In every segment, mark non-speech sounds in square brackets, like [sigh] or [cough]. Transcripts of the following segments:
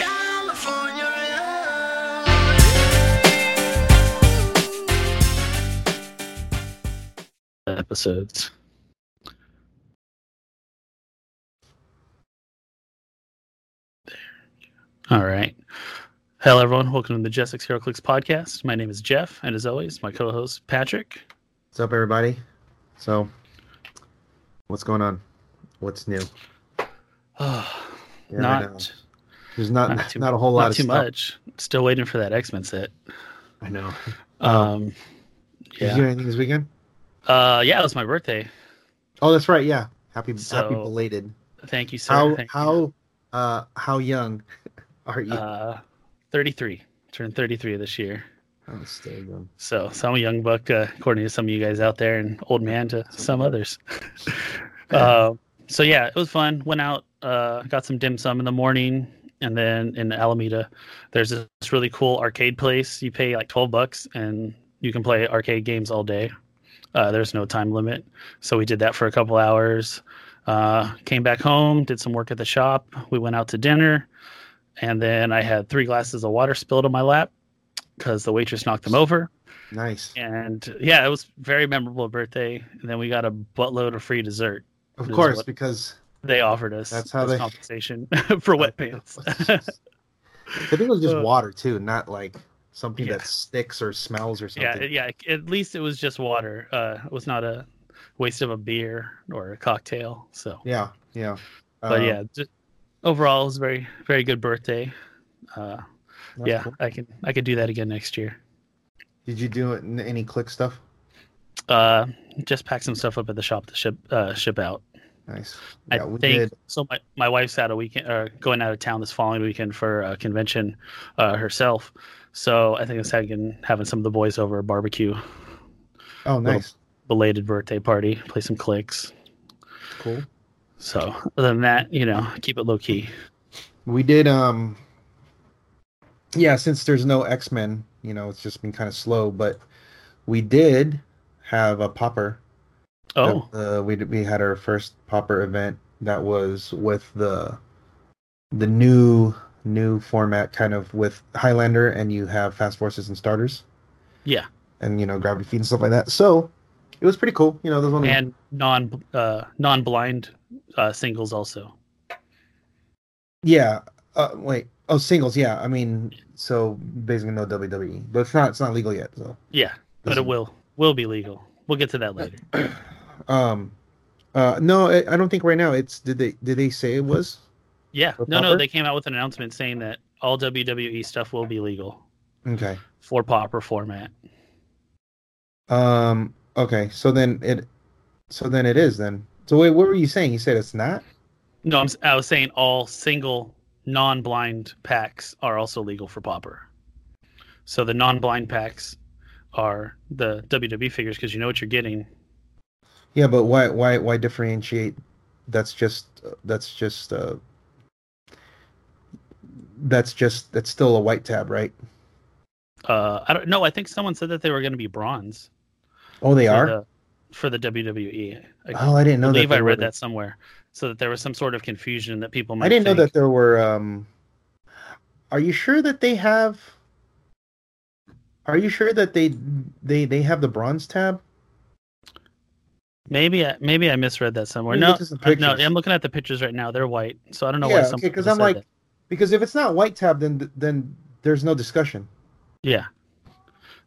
California. episodes. There All right. Hello, everyone. Welcome to the Majestix Hero Clicks podcast. My name is Jeff, and as always, my co-host Patrick. What's up, everybody? So, what's going on? What's new? Oh, [sighs] Yeah, not There's not not [laughs] not, a whole lot not too stuff. much. Still waiting for that X Men set. I know. Um, Did you do anything this weekend? uh, yeah, it was my birthday. Oh, that's right. Yeah. Happy happy belated. Thank you, sir. How Thank you. how uh how young [laughs] are you? Uh, thirty-three. Turned thirty-three this year. oh, young. So, so I'm a young buck, uh, according to some of you guys out there, and old man to some others. [laughs] uh, so yeah, it was fun. Went out, uh, got some dim sum in the morning, and then in Alameda, there's this really cool arcade place. You pay like twelve bucks, and you can play arcade games all day. Uh, there's no time limit, so we did that for a couple hours. Uh, came back home, did some work at the shop. We went out to dinner, and then I had three glasses of water spilled on my lap because the waitress knocked them over. Nice. And yeah, it was very memorable birthday. And then we got a buttload of free dessert Of course, what- because they offered us. That's how as they- compensation [laughs] for wet pants. [laughs] I think it was just Uh, water too, not like something Yeah. that sticks or smells or something. yeah. yeah. At least it was just water. Uh, it was not a waste of a beer or a cocktail. So, yeah, yeah. but Um, yeah, just, overall, it was a very, very good birthday. Uh, yeah, cool. I can, I could do that again next year. Did you do any click stuff? Uh, just pack some stuff up at the shop to ship, uh, ship out. Nice. I Yeah, we think did. so. My, my wife's out a weekend, uh, going out of town this following weekend for a convention uh, herself. So I think it's having having some of the boys over a barbecue, Oh, nice. belated birthday party, play some clicks. Cool. So other than that, you know, keep it low key. We did um yeah, since there's no X-Men, you know, it's just been kind of slow, but we did have a Pauper. Oh, Uh, we we had our first Pauper event that was with the the new new format kind of with Highlander and you have fast forces and starters yeah, and you know gravity feed and stuff like that. So it was pretty cool. You know, there's only and non uh, non blind uh, singles also. Yeah. Uh, wait. Oh, singles. Yeah. I mean, so basically no WWE, but it's not. It's not legal yet. So. Yeah, but it will will be legal. We'll get to that later. [clears throat] Um. Uh. No, I, I don't think right now. It's. Did they? Did they say it was? Yeah, no, no, they came out with an announcement saying that all WWE stuff will be legal Okay. for Pauper format. Um. Okay. So then it. So then it is then. So wait, what were you saying? You said it's not. No, I'm, I was saying all single non-blind packs are also legal for Pauper. So the non-blind packs are the WWE figures because you know what you're getting. Yeah, but why? Why? Why differentiate? That's just. That's just. Uh. That's just. That's still a white tab, right? Uh, I don't know. I think someone said that they were going to be bronze. Oh, they for are. the, for the WWE. I oh, I didn't know that. believe they I read the- that somewhere, so that there was some sort of confusion that people might. I didn't know that there were. um Are you sure that they have? Are you sure that they they they have the bronze tab? Maybe I, maybe I misread that somewhere. No, look at some I- no. I'm looking at the pictures right now. They're white, so I don't know why Yeah, some okay, people 'cause I'm like- that. Because if it's not white tab, then then there's no discussion. Yeah.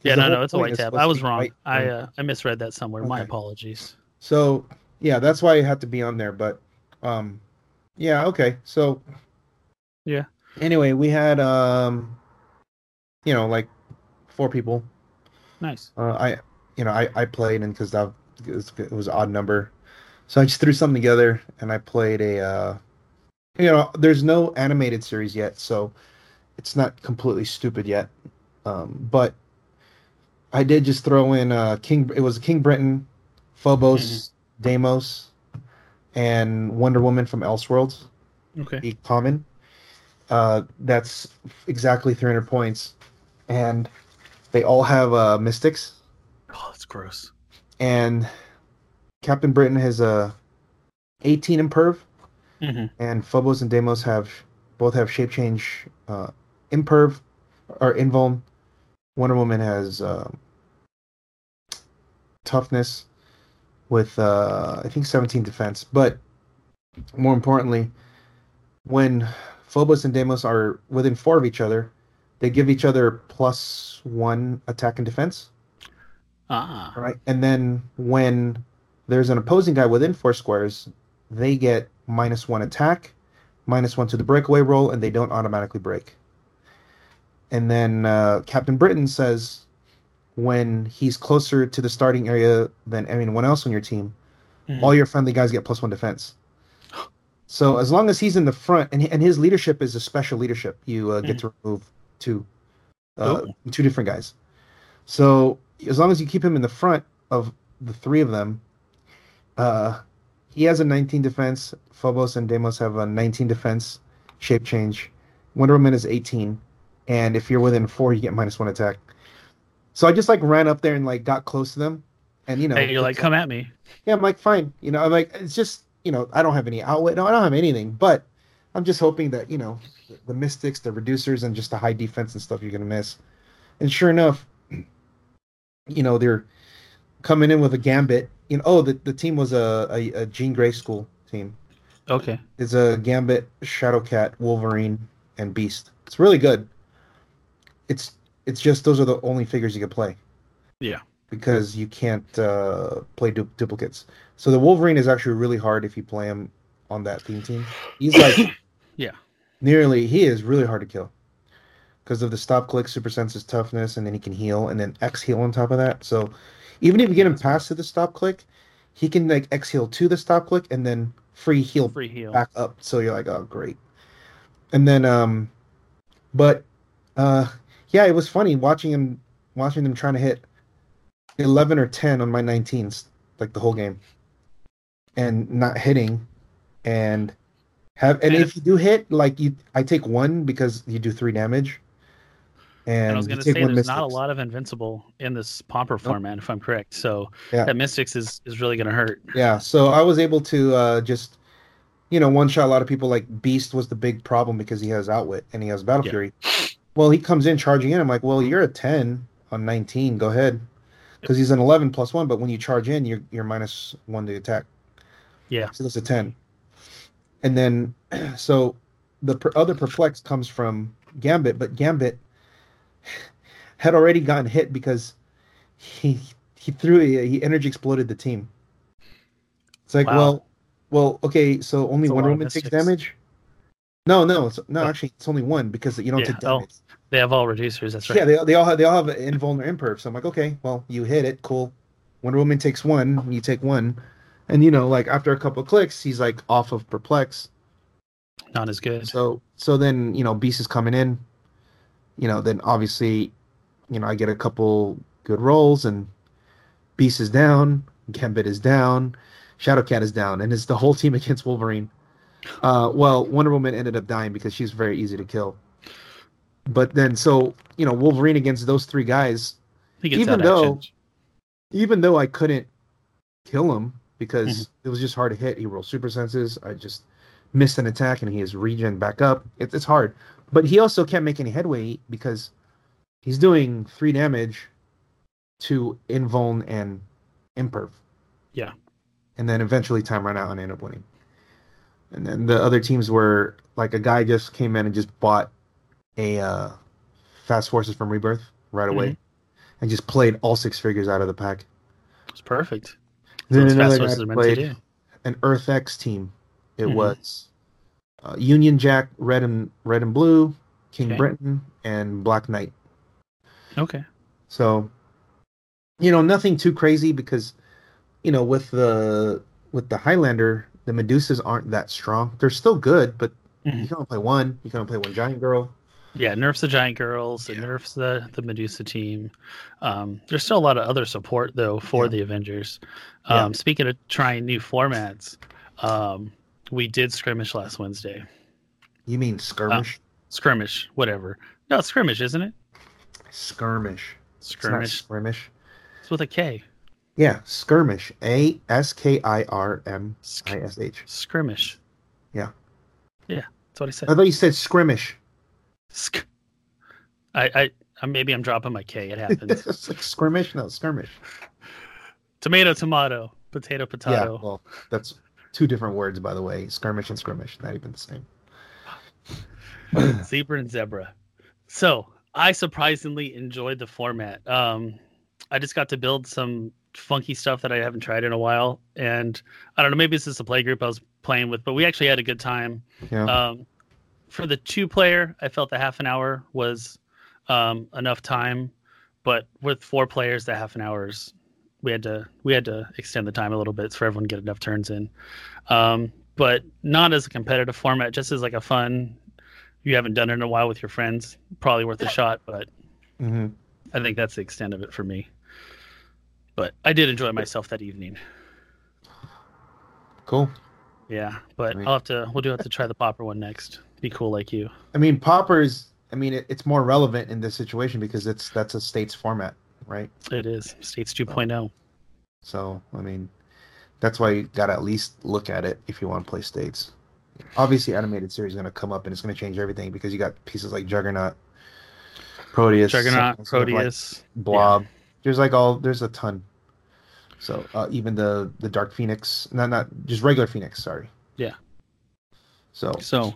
Yeah, no, no, it's a white tab. I was wrong. white, I uh, I misread that somewhere. My apologies. So yeah, that's why it had to be on there. But um, yeah, okay. So Yeah. Anyway, we had um, you know, like four people. Nice. Uh, I, you know, I, I played and because that it was, it was an odd number, so I just threw something together and I played a, uh, you know, there's no animated series yet, so it's not completely stupid yet. Um, but I did just throw in uh, King. It was King Britain, Phobos, Deimos, and Wonder Woman from Elseworlds Okay. be common. Uh, that's exactly 300 points, and they all have uh, mystics. Oh, that's gross. And Captain Britain has a 18 imperv, hmm and Phobos and Deimos have both have shape change, uh, imperv or invuln. Wonder Woman has um toughness with uh, I think 17 defense, but more importantly, when Phobos and Deimos are within four of each other, they give each other plus one attack and defense. Ah. Right. And then when there's an opposing guy within four squares, they get minus one attack, minus one to the breakaway roll, and they don't automatically break. And then uh, Captain Britain says when he's closer to the starting area than anyone else on your team, Mhm. all your friendly guys get plus one defense. [gasps] So as long as he's in the front, and and his leadership is a special leadership, you uh, get to remove two, uh, Oh. two different guys. So as long as you keep him in the front of the three of them, uh, he has a 19 defense. Phobos and Deimos have a 19 defense. Shape change. Wonder Woman is 18, and if you're within four, you get minus one attack. So I just like ran up there and like got close to them, and you know, Hey, you're like, come at me. yeah, I'm like, fine. You know, I'm like, it's just, you know, I don't have any outlet. No, I don't have anything. But I'm just hoping that, you know, the, the mystics, the reducers, and just the high defense and stuff you're gonna miss. And sure enough, you know, they're coming in with a gambit. You know, oh, the, the team was a, a, a Jean Grey school team. Okay. It's a Gambit, Shadowcat, Wolverine, and Beast. It's really good. It's it's just those are the only figures you can play. Yeah. Because you can't uh, play du- duplicates. So the Wolverine is actually really hard if you play him on that theme team. He's like [coughs] Yeah. nearly he is really hard to kill because of the stop click, super senses, toughness, and then he can heal and then X heal on top of that. So even if you get him past to the stop click, he can like X heal to the stop click and then free heal Free heal. back up. So you're like, oh, great. And then, um, but, uh, yeah, it was funny watching him, watching them trying to hit 11 or 10 on my 19s, like the whole game, and not hitting, and have, and And if you do hit, like you, I take one because you do three damage. And, And I was going to say, there's not a lot of Invincible in this Pauper format, if I'm correct. So Yeah. that Mystics is, is really going to hurt. Yeah, so I was able to uh, just, you know, one shot a lot of people. Like Beast was the big problem because he has Outwit and he has Battle Yeah. Fury. Well, he comes in charging in. I'm like, well, you're a 10 on 19. Go ahead, because he's an 11 plus one. But when you charge in, you're you're minus one to attack. Yeah. So that's a 10. And then, [clears throat] so the per- other perplex comes from Gambit, but Gambit had already gotten hit because he he threw he energy exploded the team. It's like, Wow. well, well, okay, so only That's one Roman takes damage. No, no, it's, no. Oh. Actually, it's only one because you don't Yeah, take oh, damage. They have all reducers. That's right. Yeah, they, they all have they all have invulnerable imperv. So I'm like, okay, well, you hit it, cool. Wonder Woman takes one, you take one, and you know, like after a couple of clicks, he's like off of perplex. Not as good. So so then you know, Beast is coming in. You know, then obviously, you know, I get a couple good rolls, and Beast is down, Gambit is down, Shadowcat is down, and it's the whole team [laughs] against Wolverine. Uh, well, Wonder Woman ended up dying because she's very easy to kill. But then, so you know, Wolverine against those three guys, even though- actioned. even though I couldn't kill him because Mm-hmm. it was just hard to hit. He rolled super senses. I just missed an attack and he is regen back up. It, it's hard, but he also can't make any headway because he's doing three damage to invuln and imperv. Yeah. and then eventually time ran out and I ended up winning. And then the other teams were like a guy just came in and just bought a uh, Fast Forces from Rebirth right away, Mm-hmm. and just played all six figures out of the pack. It's perfect. Then another fast guy forces are meant to played an Earth X team. It Mhm. was uh, Union Jack, Red and Red and Blue, King Okay. Britain, and Black Knight. Okay. So, you know, nothing too crazy because, you know, with the with the Highlander, the Medusas aren't that strong. They're still good, but Mhm. you can only play one. You can only play one giant girl. Yeah, nerfs the giant girls. It Yeah. nerfs the the Medusa team. Um, there's still a lot of other support though for Yeah. the Avengers. Yeah. Um, Speaking of trying new formats, um, we did skirmish last Wednesday. You mean skirmish? Uh, skirmish, whatever. No, it's skirmish, isn't it? skirmish. Skirmish. skirmish. It's with a K. Yeah, skirmish. A S K I R M I S H. Skirmish. Yeah. Yeah. That's what I said. I thought you said skirmish. Sk- I, I, I maybe I'm dropping my K. It happens. [laughs] it's like skirmish, no skirmish. tomato, tomato, potato, potato. Yeah, well, that's two different words, by the way. Skirmish and skirmish, not even the same. zebra and zebra. So I surprisingly enjoyed the format. Um, I just got to build some funky stuff that I haven't tried in a while, and I don't know. Maybe it's just a play group I was playing with, but we actually had a good time. Yeah. Um, for the two player, I felt the half an hour was um, enough time, but with four players, the half an hours we had to we had to extend the time a little bit for everyone to get enough turns in. Um, but not as a competitive format, just as like a fun. You haven't done it in a while with your friends, probably worth a shot. But hmm I think that's the extent of it for me. But I did enjoy myself that evening. Cool. Yeah, but Right. I'll have to. We'll do have to try the Pauper one next. Be cool like you. I mean, Paupers. I mean, it, it's more relevant in this situation because it's that's a state's format, right? It is states oh. 2.0. So, I mean, that's why you got to at least look at it if you want to play states. Obviously, animated series is going to come up and it's going to change everything because you got pieces like Juggernaut, Proteus, Juggernaut, of like Proteus. Blob. There's like all there's a ton. So uh, even the the Dark Phoenix, not not just regular Phoenix. Sorry. Yeah. So So,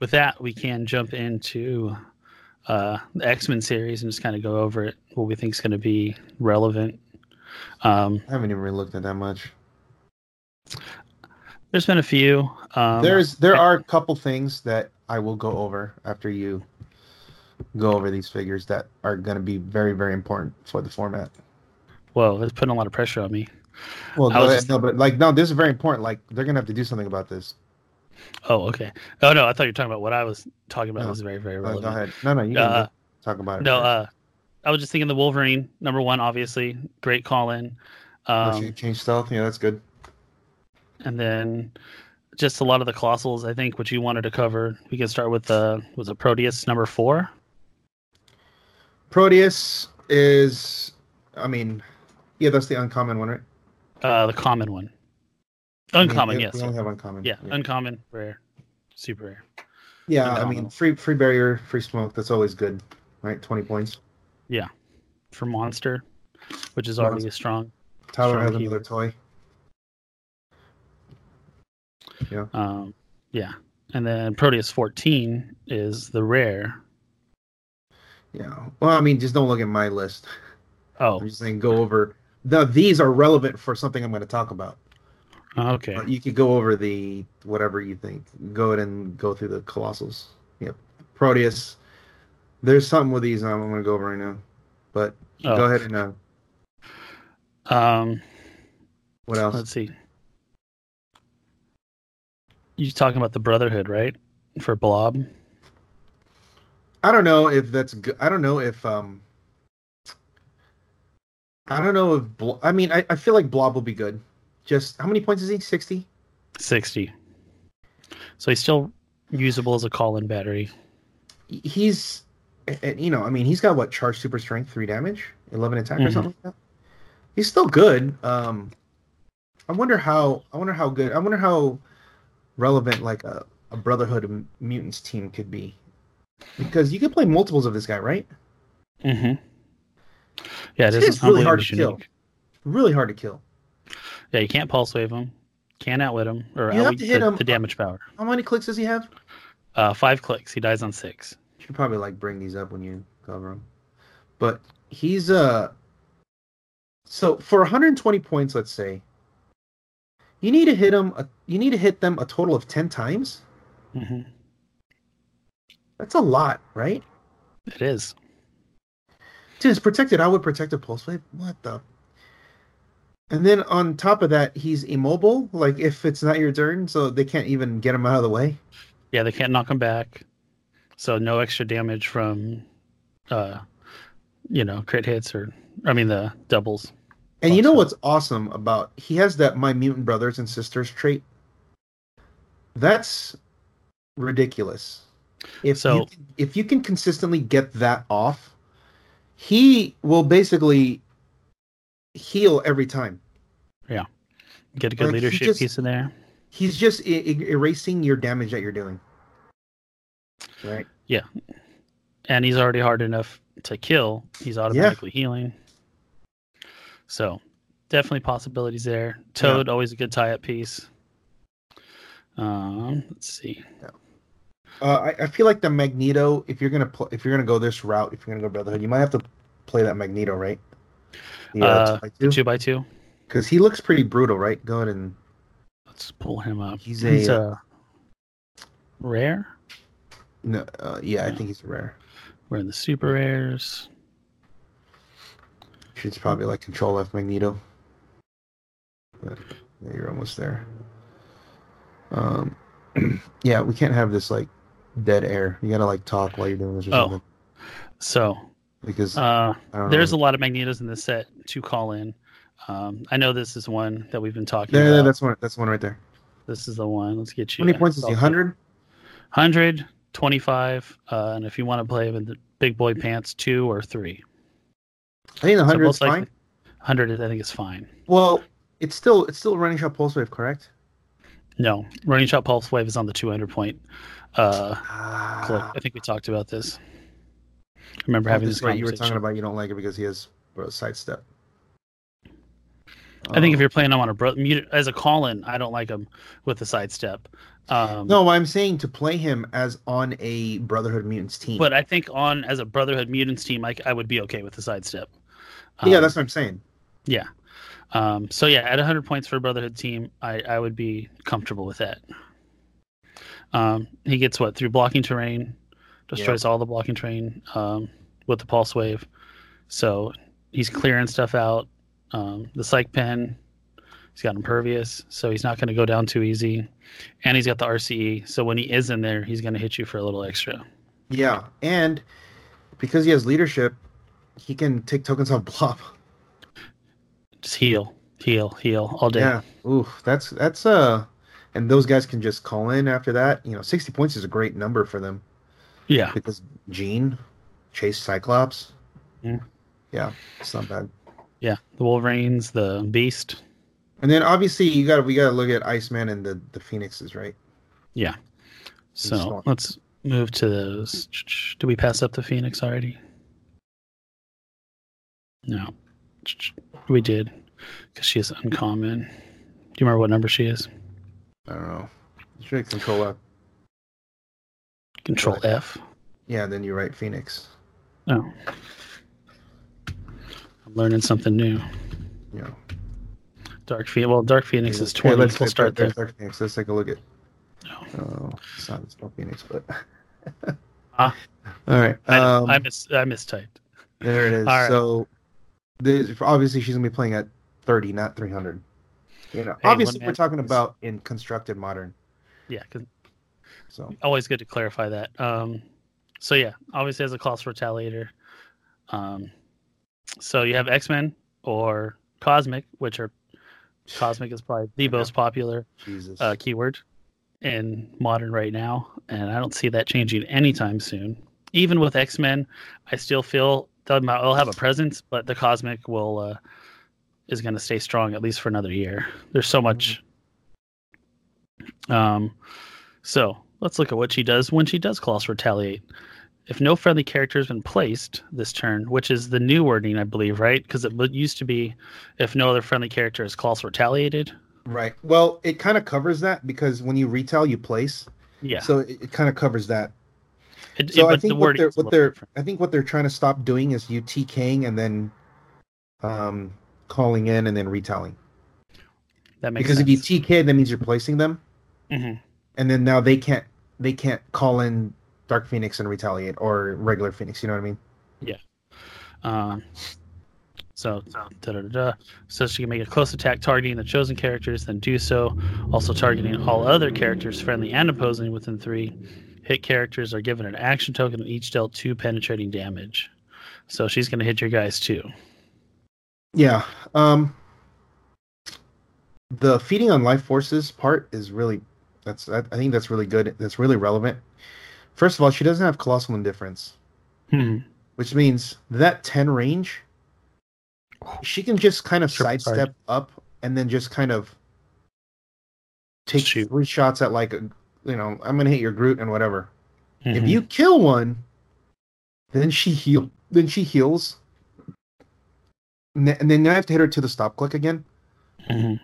with that, we can jump into uh, the X Men series and just kind of go over it, what we think is going to be relevant. Um, I haven't even really looked at that much. there's been a few. Um, There's there are a couple things that I will go over after you go over these figures that are going to be very very important for the format. whoa, it's putting a lot of pressure on me. Well, no, just- no, but like no, this is very important. Like they're going to have to do something about this. Oh, okay. Oh no, I thought you were talking about what I was talking about. No. was very very Uh, relevant. go ahead. No, no, you can Uh, talk about it. No, uh, I was just thinking the Wolverine number one, obviously, great call in. Oh, Um, change- change stealth. Yeah, that's good. and then just a lot of the colossals i think what you wanted to cover we can start with uh was it proteus number four Proteus is, I mean, yeah, that's the uncommon one, right? uh the common one I mean, uncommon yes We only have uncommon. yeah, uncommon rare super rare Yeah, I mean, free free barrier, free smoke. That's always good, right? Twenty points. Yeah, for monster which is already a strong Tyler Strong has keyword. another toy. um yeah and then proteus 14 is the rare Yeah. Well, I mean, just don't look at my list. oh I'm just saying, go over. The these are relevant for something I'm going to talk about. Okay But you could go over the whatever you think. Go ahead and go through the colossals. Yep. Proteus. There's something with these I'm going to go over right now. But Oh. go ahead and uh, um what else? let's see you talking about the brotherhood right for blob I don't know if that's good. I don't know if um. I don't know if Bl- I mean I, I feel like Blob will be good. Just how many points is he? Sixty. 60 so he's still usable as a call-in battery He's, you know, I mean, he's got what charge super strength, three damage, eleven attack, or Mhm. something like that. He's still good. Um, I wonder how. I wonder how good. I wonder how relevant like a, a Brotherhood of Mutants team could be, because you could play multiples of this guy, right? Mm-hmm. Yeah, this, It's is really hard to kill. Really hard to kill. Yeah, you can't pulse wave him, can't outwit him, or You have outwit to hit the, him- the damage power. How many clicks does he have? Uh, five clicks, he dies on six. You should probably like bring these up when you cover him. But he's uh so for 120 points, let's say, you need to hit him. A, you need to hit them a total of 10 times. hmm That's a lot, right? It is. Dude, it's protected. I would protect a pulse wave. What the? And then on top of that, he's immobile. Like if it's not your turn, so they can't even get him out of the way. Yeah, they can't knock him back, so no extra damage from, uh, you know, crit hits or I mean the doubles. And you know what's awesome about he has that my mutant brothers and sisters trait. That's ridiculous. If So- you, if you can consistently get that off, he will basically heal every time. Yeah, get a good Like, leadership just- piece in there. He's just e- erasing your damage that you're doing. Right. Yeah, and he's already hard enough to kill. He's automatically healing. So definitely possibilities there. Toad always a good tie-up piece. Um, let's see. Uh, I, I feel like the Magneto. If you're gonna pl- if you're gonna go this route, if you're gonna go Brotherhood, you might have to play that Magneto, right? Uh, Two by two. because he looks pretty brutal, right? Go ahead and Let's pull him up. He's He's a- a rare. no, uh, yeah, I think he's rare. We're in the super rares. She's probably like Control F Magneto. But yeah, you're almost there. Um, [clears throat] yeah, we can't have this like dead air. You gotta like talk while you're doing this or Oh. something. So Because uh, there's a lot of magnetos in this set to call in. Um, I know this is one that we've been talking Yeah, about. that's one. That's one right there. This is the one. Let's get you. How many points is he? Hundred. 100, 25, uh, and if you want to play with the big boy pants, two or three. I think the So hundred is most fine. 100, is- I think, is fine. Well, it's still it's still running shot pulse wave, correct? No, running shot pulse wave is on the 200 point. Uh, clip. Ah, I think we talked about this. Remember having this right. You were talking about you don't like it because he has bro sidestep. I think if Um, you're playing him on a bro- as a call-in, I don't like him with the sidestep. Um, no, I'm saying to play him as on a Brotherhood Mutants team. but I think on as a Brotherhood Mutants team, I, I would be okay with the sidestep. yeah, Um, that's what I'm saying. Yeah. Um, so yeah, at 100 points for a Brotherhood team, I, I would be comfortable with that. Um, he gets what through blocking terrain, destroys all the blocking terrain um, with the pulse wave. So he's clearing stuff out. Um, the psych pen, he's got impervious, so he's not going to go down too easy. And he's got the RCE, so when he is in there, he's going to hit you for a little extra. Yeah, and because he has leadership, he can take tokens off blob. Just heal, heal, heal all day. Yeah. Oof, that's that's uh and those guys can just call in after that. You know, 60 points is a great number for them yeah. because Jean, Chase Cyclops. Yeah. Yeah, it's not bad. Yeah, the Wolverines, the Beast. And then obviously you got we got to look at Iceman and the the Phoenixes, right? Yeah. So let's move to those. Did we pass up the Phoenix already? No. We did. Because she is uncommon. Do you remember what number she is? I don't know. You should control F. Control F. Yeah, then you write Phoenix. Oh. I'm learning something new. Know. Dark Phoenix. Well, Dark Phoenix is Okay, 20. let's, we'll start there. Dark Phoenix. Let's take a look at. No. Oh, it's not, it's not Phoenix, but. Ah. [laughs] All right. I, Um, I, mis- I mistyped. There it is. Right. So, this, obviously, she's gonna be playing at thirty, not three hundred. You know, Hey, obviously, we're talking about in constructed modern. Yeah. So, always good to clarify that. Um, so yeah, obviously has a cost Retaliator. Um, so you have X Men or Cosmic, which are Cosmic is probably the [laughs] most popular uh, keyword in modern right now, and I don't see that changing anytime soon. Even with X Men, I still feel they'll they'll have a presence, but the Cosmic will uh, is going to stay strong at least for another year. There's so much. Um, so let's look at what she does when she does Colossal Retaliate. If no friendly character has been placed this turn, which is the new wording, I believe, right? Because it used to be, if no other friendly character is Colossal Retaliated. right. Well, it kind of covers that because when you retail, you place. Yeah. So it, it kind of covers that. It- So it- I but the think what they're what they're different. I think what they're trying to stop doing is you TKing and then um calling in and then retelling. That makes Because sense. if you TK, that means you're placing them, Mhm. and then now they can't they can't call in Dark Phoenix and retaliate or regular Phoenix. You know what I mean? Yeah. Um, so, da, da, da, da. so she can make a close attack targeting the chosen characters, then do so. Also targeting all other characters, friendly and opposing, within three. Hit characters are given an action token and each dealt two penetrating damage. So she's going to hit your guys too. Yeah. Um the feeding on life forces part is really that's I I think that's really good. That's really relevant. First of all, she doesn't have colossal indifference, Hmm. which means that 10 range she can just kind of sidestep up and then just kind of take Shoot. three shots at like a, you know, I'm going to hit your Groot and whatever. If Mhm. you kill one, then she heal. Then she heals, and then, you have to hit her to the stop click again. Mhm.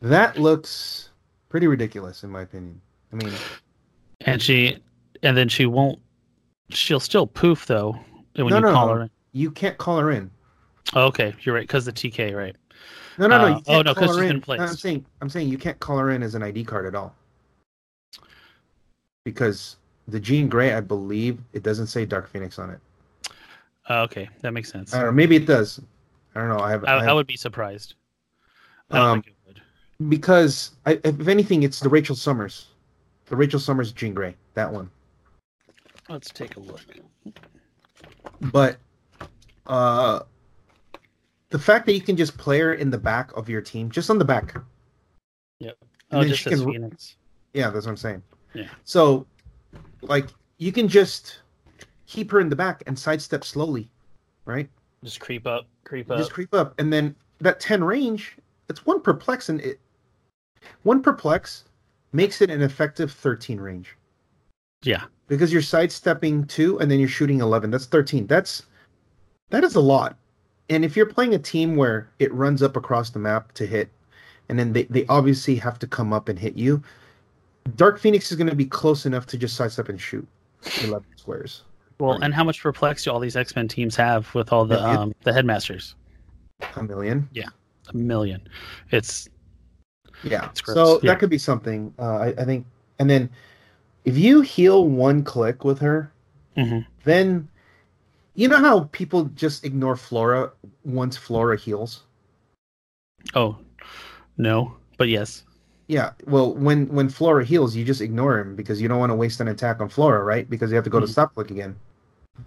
That looks pretty ridiculous, in my opinion. I mean, and she, and then she won't. She'll still poof though when No, you no, call no. her. in. you can't call her in. Oh, okay, you're right because the TK, right? No, no, no. Uh, You oh, no, 'cause call her she's in. been placed. No, I'm saying, I'm saying you can't call her in as an ID card at all, because the Jean Grey, I believe, it doesn't say Dark Phoenix on it. Oh, okay, that makes sense. I don't know. Maybe it does. I don't know. I have. I, I have I would be surprised. I Um, it. Because I, if anything, it's the Rachel Summers, the Rachel Summers Jean Grey, that one. Let's take a look. But uh, the fact that you can just play her in the back of your team, just on the back, Yep. Oh, just can- Phoenix. yeah, that's what I'm saying. Yeah. So, like, you can just keep her in the back and sidestep slowly, right? Just creep up, creep up. Just creep up, and then that ten range, it's one perplex, and it one perplex makes it an effective thirteen range. yeah, because you're sidestepping two and then you're shooting 11 that's 13 that's that is a lot and if you're playing a team where it runs up across the map to hit and then they, they obviously have to come up and hit you dark phoenix is going to be close enough to just sidestep and shoot 11 squares Well, Right. and how much perplex do all these X Men teams have with all the um the headmasters? a million Yeah, A million. It's yeah so yeah. that could be something uh, I, I think and then if you heal one click with her mhm. then you know how people just ignore flora once flora heals oh no, but yes, Yeah, well, when when Flora heals, you just ignore him because you don't want to waste an attack on Flora, right? Because you have to go to Mhm. stop click again.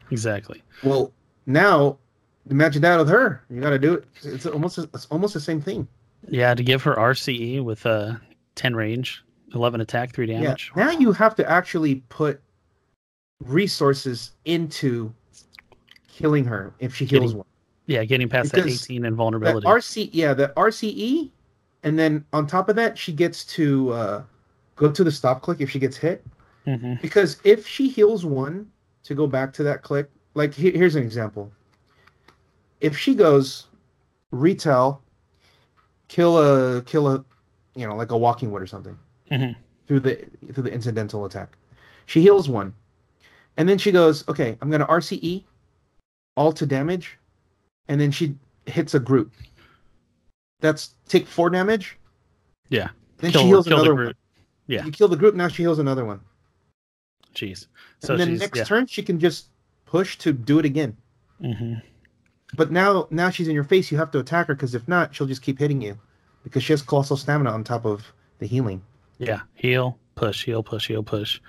exactly. Well, now imagine that with her. You got to do it. It's almost it's almost the same thing. Yeah, to give her RCE with uh ten range, eleven attack, three damage. Yeah. Now you have to actually put resources into killing her if she heals Getting one. Yeah, getting past that eighteen invulnerability. RC, yeah, the RCE, and then on top of that, she gets to uh, go to the stop click if she gets hit. hmm Because if she heals one to go back to that click, like he- here's an example. If she goes retail, kill a kill a, you know, like a walking wood or something Mhm. through the through the incidental attack, she heals one, and then she goes, okay, I'm gonna RCE, all to damage, and then she hits a group. That's take four damage. Yeah. Then Kill- she heals another group. one. Yeah. You kill the group. Now she heals another one. Jeez. So and then next yeah. turn she can just push to do it again. hmm But now now she's in your face. You have to attack her because if not, she'll just keep hitting you because she has colossal stamina on top of the healing. Yeah. Heal, push, heal, push, heal, push,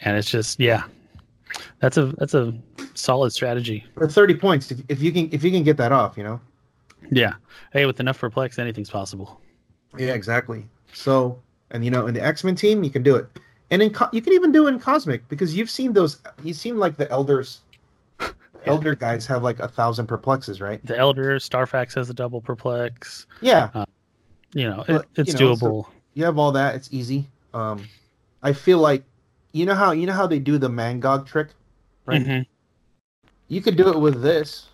and it's just yeah. That's a that's a solid strategy. For thirty points, if, if you can if you can get that off, you know. Yeah. Hey, with enough perplex, anything's possible. Yeah, exactly. So and you know in the X Men team you can do it, and in Co- you can even do it in Cosmic because you've seen those. You've seen like the elders. Elder guys have like a thousand perplexes, right? The Elder, Starfax has a double perplex. Yeah, You know, it, But, it's you know, so- doable. you have all that. It's easy. Um, I feel like you know how you know how they do the Mangog trick, right? Mhm. You could do it with this.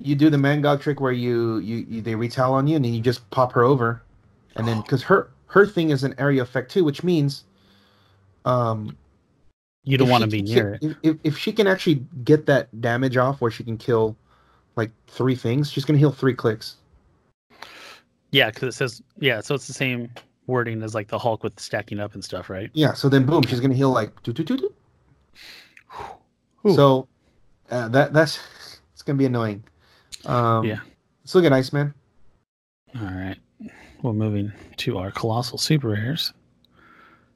You do the Mangog trick where you, you you they retail on you and then you just pop her over, and then because her her thing is an area effect too, which means, um, You don't want to be can near it. If, if she can actually get that damage off, where she can kill like three things, she's gonna heal three clicks. Yeah, because it says yeah, so it's the same wording as like the Hulk with stacking up and stuff, right? Yeah, so then boom, she's gonna heal like do do do do. So uh, that that's it's gonna be annoying. Um, Yeah. Let's look at Iceman. All right. We're moving to our colossal super rares.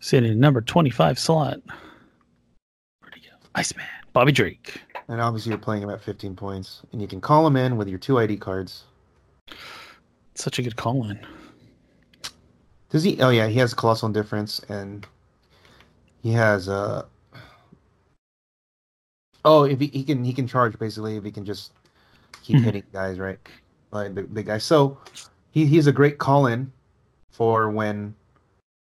Sitting in number 25 slot. Iceman. Bobby Drake. And obviously you're playing him at 15 points, and you can call him in with your two ID cards. Such a good call in. Does he? Oh yeah, he has colossal indifference, and he has uh Oh, if he, he can he can charge basically if he can just keep Mhm. hitting guys, right? Like the big guys. So he he's a great call in for when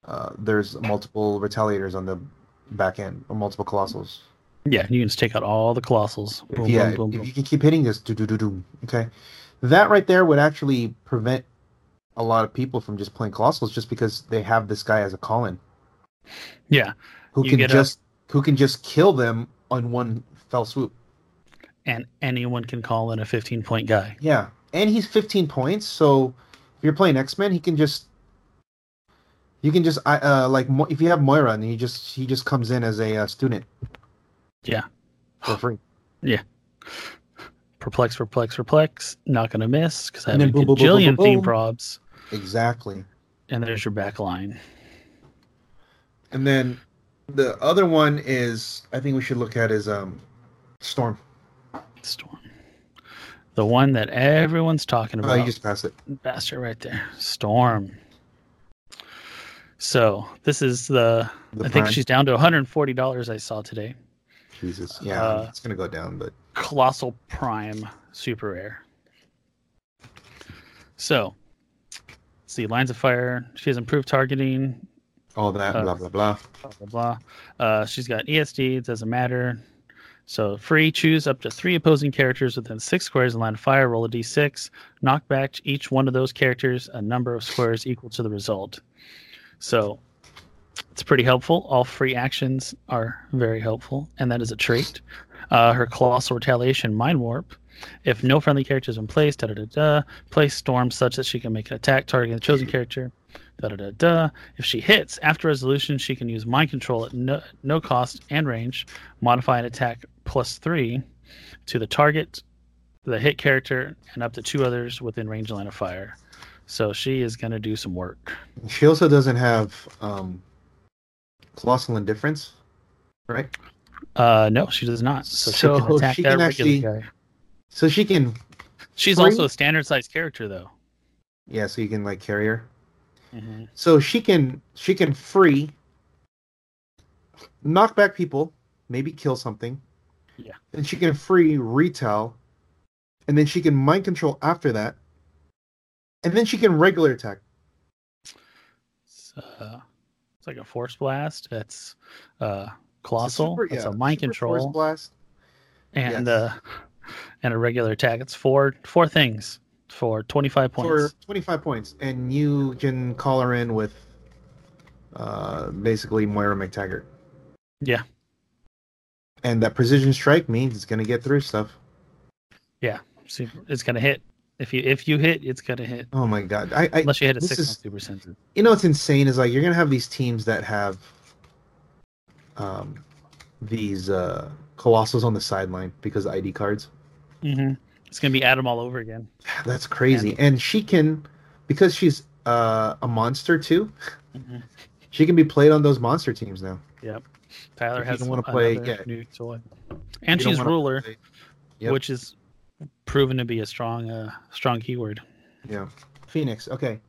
uh, there's multiple retaliators on the back end or multiple colossals. Yeah, you can just take out all the colossals. Boom, yeah, boom, boom, if you can keep hitting this, do do do do. Okay, that right there would actually prevent a lot of people from just playing colossals just because they have this guy as a call-in Yeah, who You can get a- just who can just kill them on one fell swoop. and anyone can call in a 15 point guy. Yeah, and he's 15 points, so if you're playing X Men, he can just you can just uh, uh like Mo- if you have Moira and he just he just comes in as a uh, student Yeah. for free. [sighs] Yeah. Perplex, perplex, perplex. Not gonna miss because I have a boom, boom, boom, boom, theme probs. Exactly. And there's your back line. And then the other one is I think we should look at is um Storm. Storm. The one that everyone's talking Oh, about. you just pass it. bastard right there. Storm. So this is the, The I think she's down to $140 I saw today. Jesus. Yeah, uh, it's gonna go down, but Colossal Prime Super Rare. So, let's see, Lines of Fire. She has improved targeting, all that uh, blah blah blah. blah, blah, blah. Uh, she's got ESD, it doesn't matter. So, free, choose up to three opposing characters within six squares in line of fire, roll a d6, knock back each one of those characters a number of squares equal to the result. So, it's pretty helpful. All free actions are very helpful, and that is a trait. Uh, her Colossal Retaliation Mind Warp. If no friendly characters in place, da da da da, place Storm such that she can make an attack targeting the chosen character. Da da da da. If she hits after resolution, she can use mind control at no, no cost and range, modify an attack plus three to the target, the hit character, and up to two others within range line of fire. So she is going to do some work. She also doesn't have um colossal indifference, right? Uh, no, she does not. So, So she can attack she that can regular actually- guy. So she can She's free- also a standard sized character, though. yeah, so you can like carry her. hmm So she can she can free knock back people, maybe kill something. Yeah. And she can free retail, and then she can mind control after that, and then she can regular attack. It's, uh, it's like a force blast. It's uh, colossal. super- it's yeah, a mind super force control blast. and yes. uh, and a regular attack. It's four four things for twenty five points. for 25 points, and you can call her in with uh, basically Moira MacTaggert. Yeah. And that precision strike means it's gonna get through stuff. Yeah, see, it's gonna hit. If you if you hit, it's gonna hit. Oh my god! I, I Unless you hit a six is- super sensitive. you know what's insane is like you're gonna have these teams that have um these uh colossals on the sideline because of ID cards. Mm-hmm. It's gonna be Adam all over again. [sighs] That's crazy. And she can because she's uh a monster too, Mhm. [laughs] she can be played on those monster teams now. Yep. Tyler If has don't wanna play- yeah. new toy, and she's ruler, play- Yep. which is proven to be a strong uh strong keyword. Yeah. Phoenix. Okay.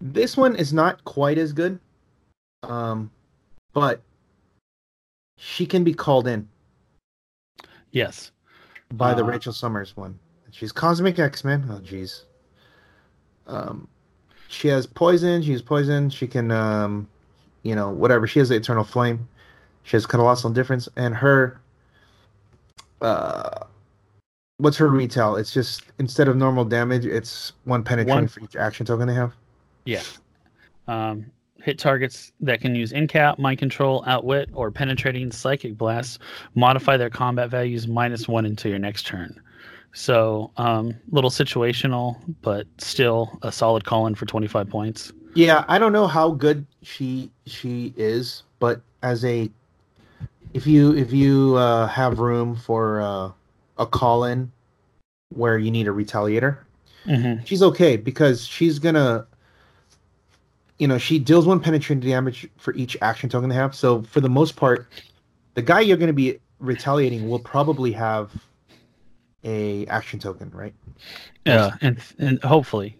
This one is not quite as good. Um but she can be called in Yes. by the Uh, Rachel Summers one. She's Cosmic X-Men. Oh jeez. Um she has poison, she has poison, she can um you know, whatever. She has the eternal flame. She has colossal difference and her uh what's her retail? It's just instead of normal damage, it's one penetration One- for each action token they have. Yeah. Um, hit targets that can use incap, mind control, outwit, or penetrating psychic blasts. Modify their combat values minus one until your next turn. So, um, little situational, but still a solid call in for 25 points. Yeah, I don't know how good she she is, but as a if you if you uh, have room for uh, a call in where you need a retaliator, Mm-hmm. she's okay because she's gonna you know she deals one penetrating damage for each action token they have. So for the most part, the guy you're gonna be retaliating will probably have a action token, right? Yeah, and and hopefully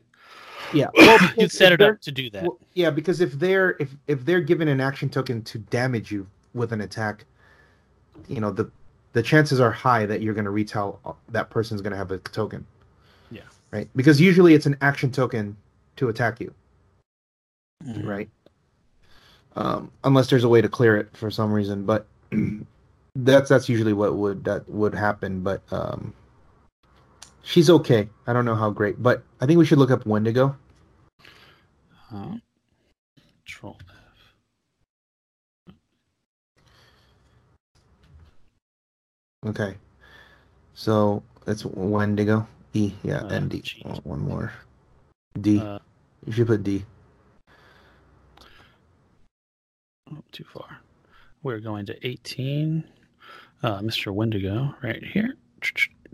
Yeah. [coughs] Well, you set it up to do that. Well, yeah, because if they're if if they're given an action token to damage you with an attack, you know the the chances are high that you're going to retell uh, that person's going to have a token. Yeah. Right. Because usually it's an action token to attack you. Mhm. Right. um, unless there's a way to clear it for some reason. But [clears throat] that's that's usually what would that would happen. But um, she's okay. I don't know how great, but I think we should look up Wendigo. Uh, control Okay, so it's Wendigo. E, yeah, Uh, N D. G. Oh, one more. D. Uh, you should put D. oh, too far. We're going to 18. Uh, Mr. Wendigo, right here.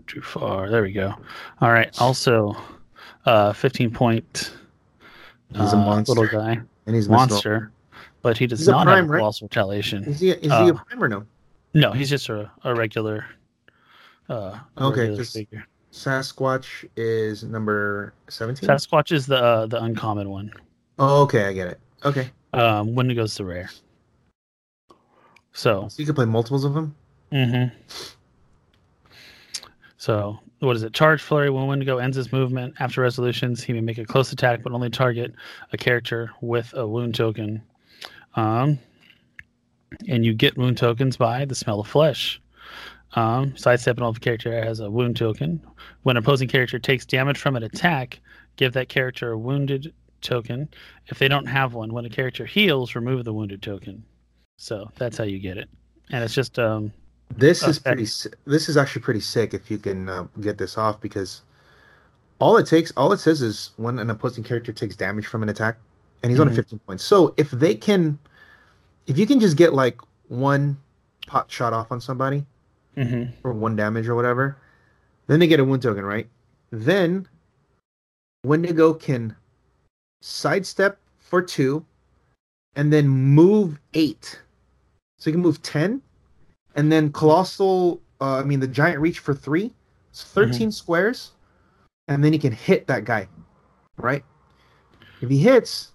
Too far. There we go. All right. Also, uh, 15 point He's a uh, monster. little guy, And he's monster, but he does He's not prime, have right? loss retaliation. Is he? Is he Uh, a prime or no? No, he's just a, a regular. Uh, Okay, regular. Sasquatch is number seventeen. Sasquatch is the uh, the uncommon one. oh, okay, I get it. Okay, Um, goes to rare. So, so you can play multiples of them. hmm so what is it? Charge flurry when Wendigo ends his movement after resolutions, he may make a close attack, but only target a character with a wound token. Um, and you get wound tokens by the smell of flesh. Um, sidestep and if a character has a wound token. When an opposing character takes damage from an attack, give that character a wounded token. If they don't have one, when a character heals, remove the wounded token. So that's how you get it. And it's just um, This is pretty. This is actually pretty sick if you can uh, get this off because all it takes, all it says is when an opposing character takes damage from an attack, and he's on Mhm. 15 points. So if they can, if you can just get like one pot shot off on somebody mhm. or one damage or whatever, then they get a wound token, right? Then Wendigo can sidestep for two, and then move eight. So you can move ten, and then colossal. Uh, I mean the giant reach for three. It's 13 squares, and then he can hit that guy, right? If he hits,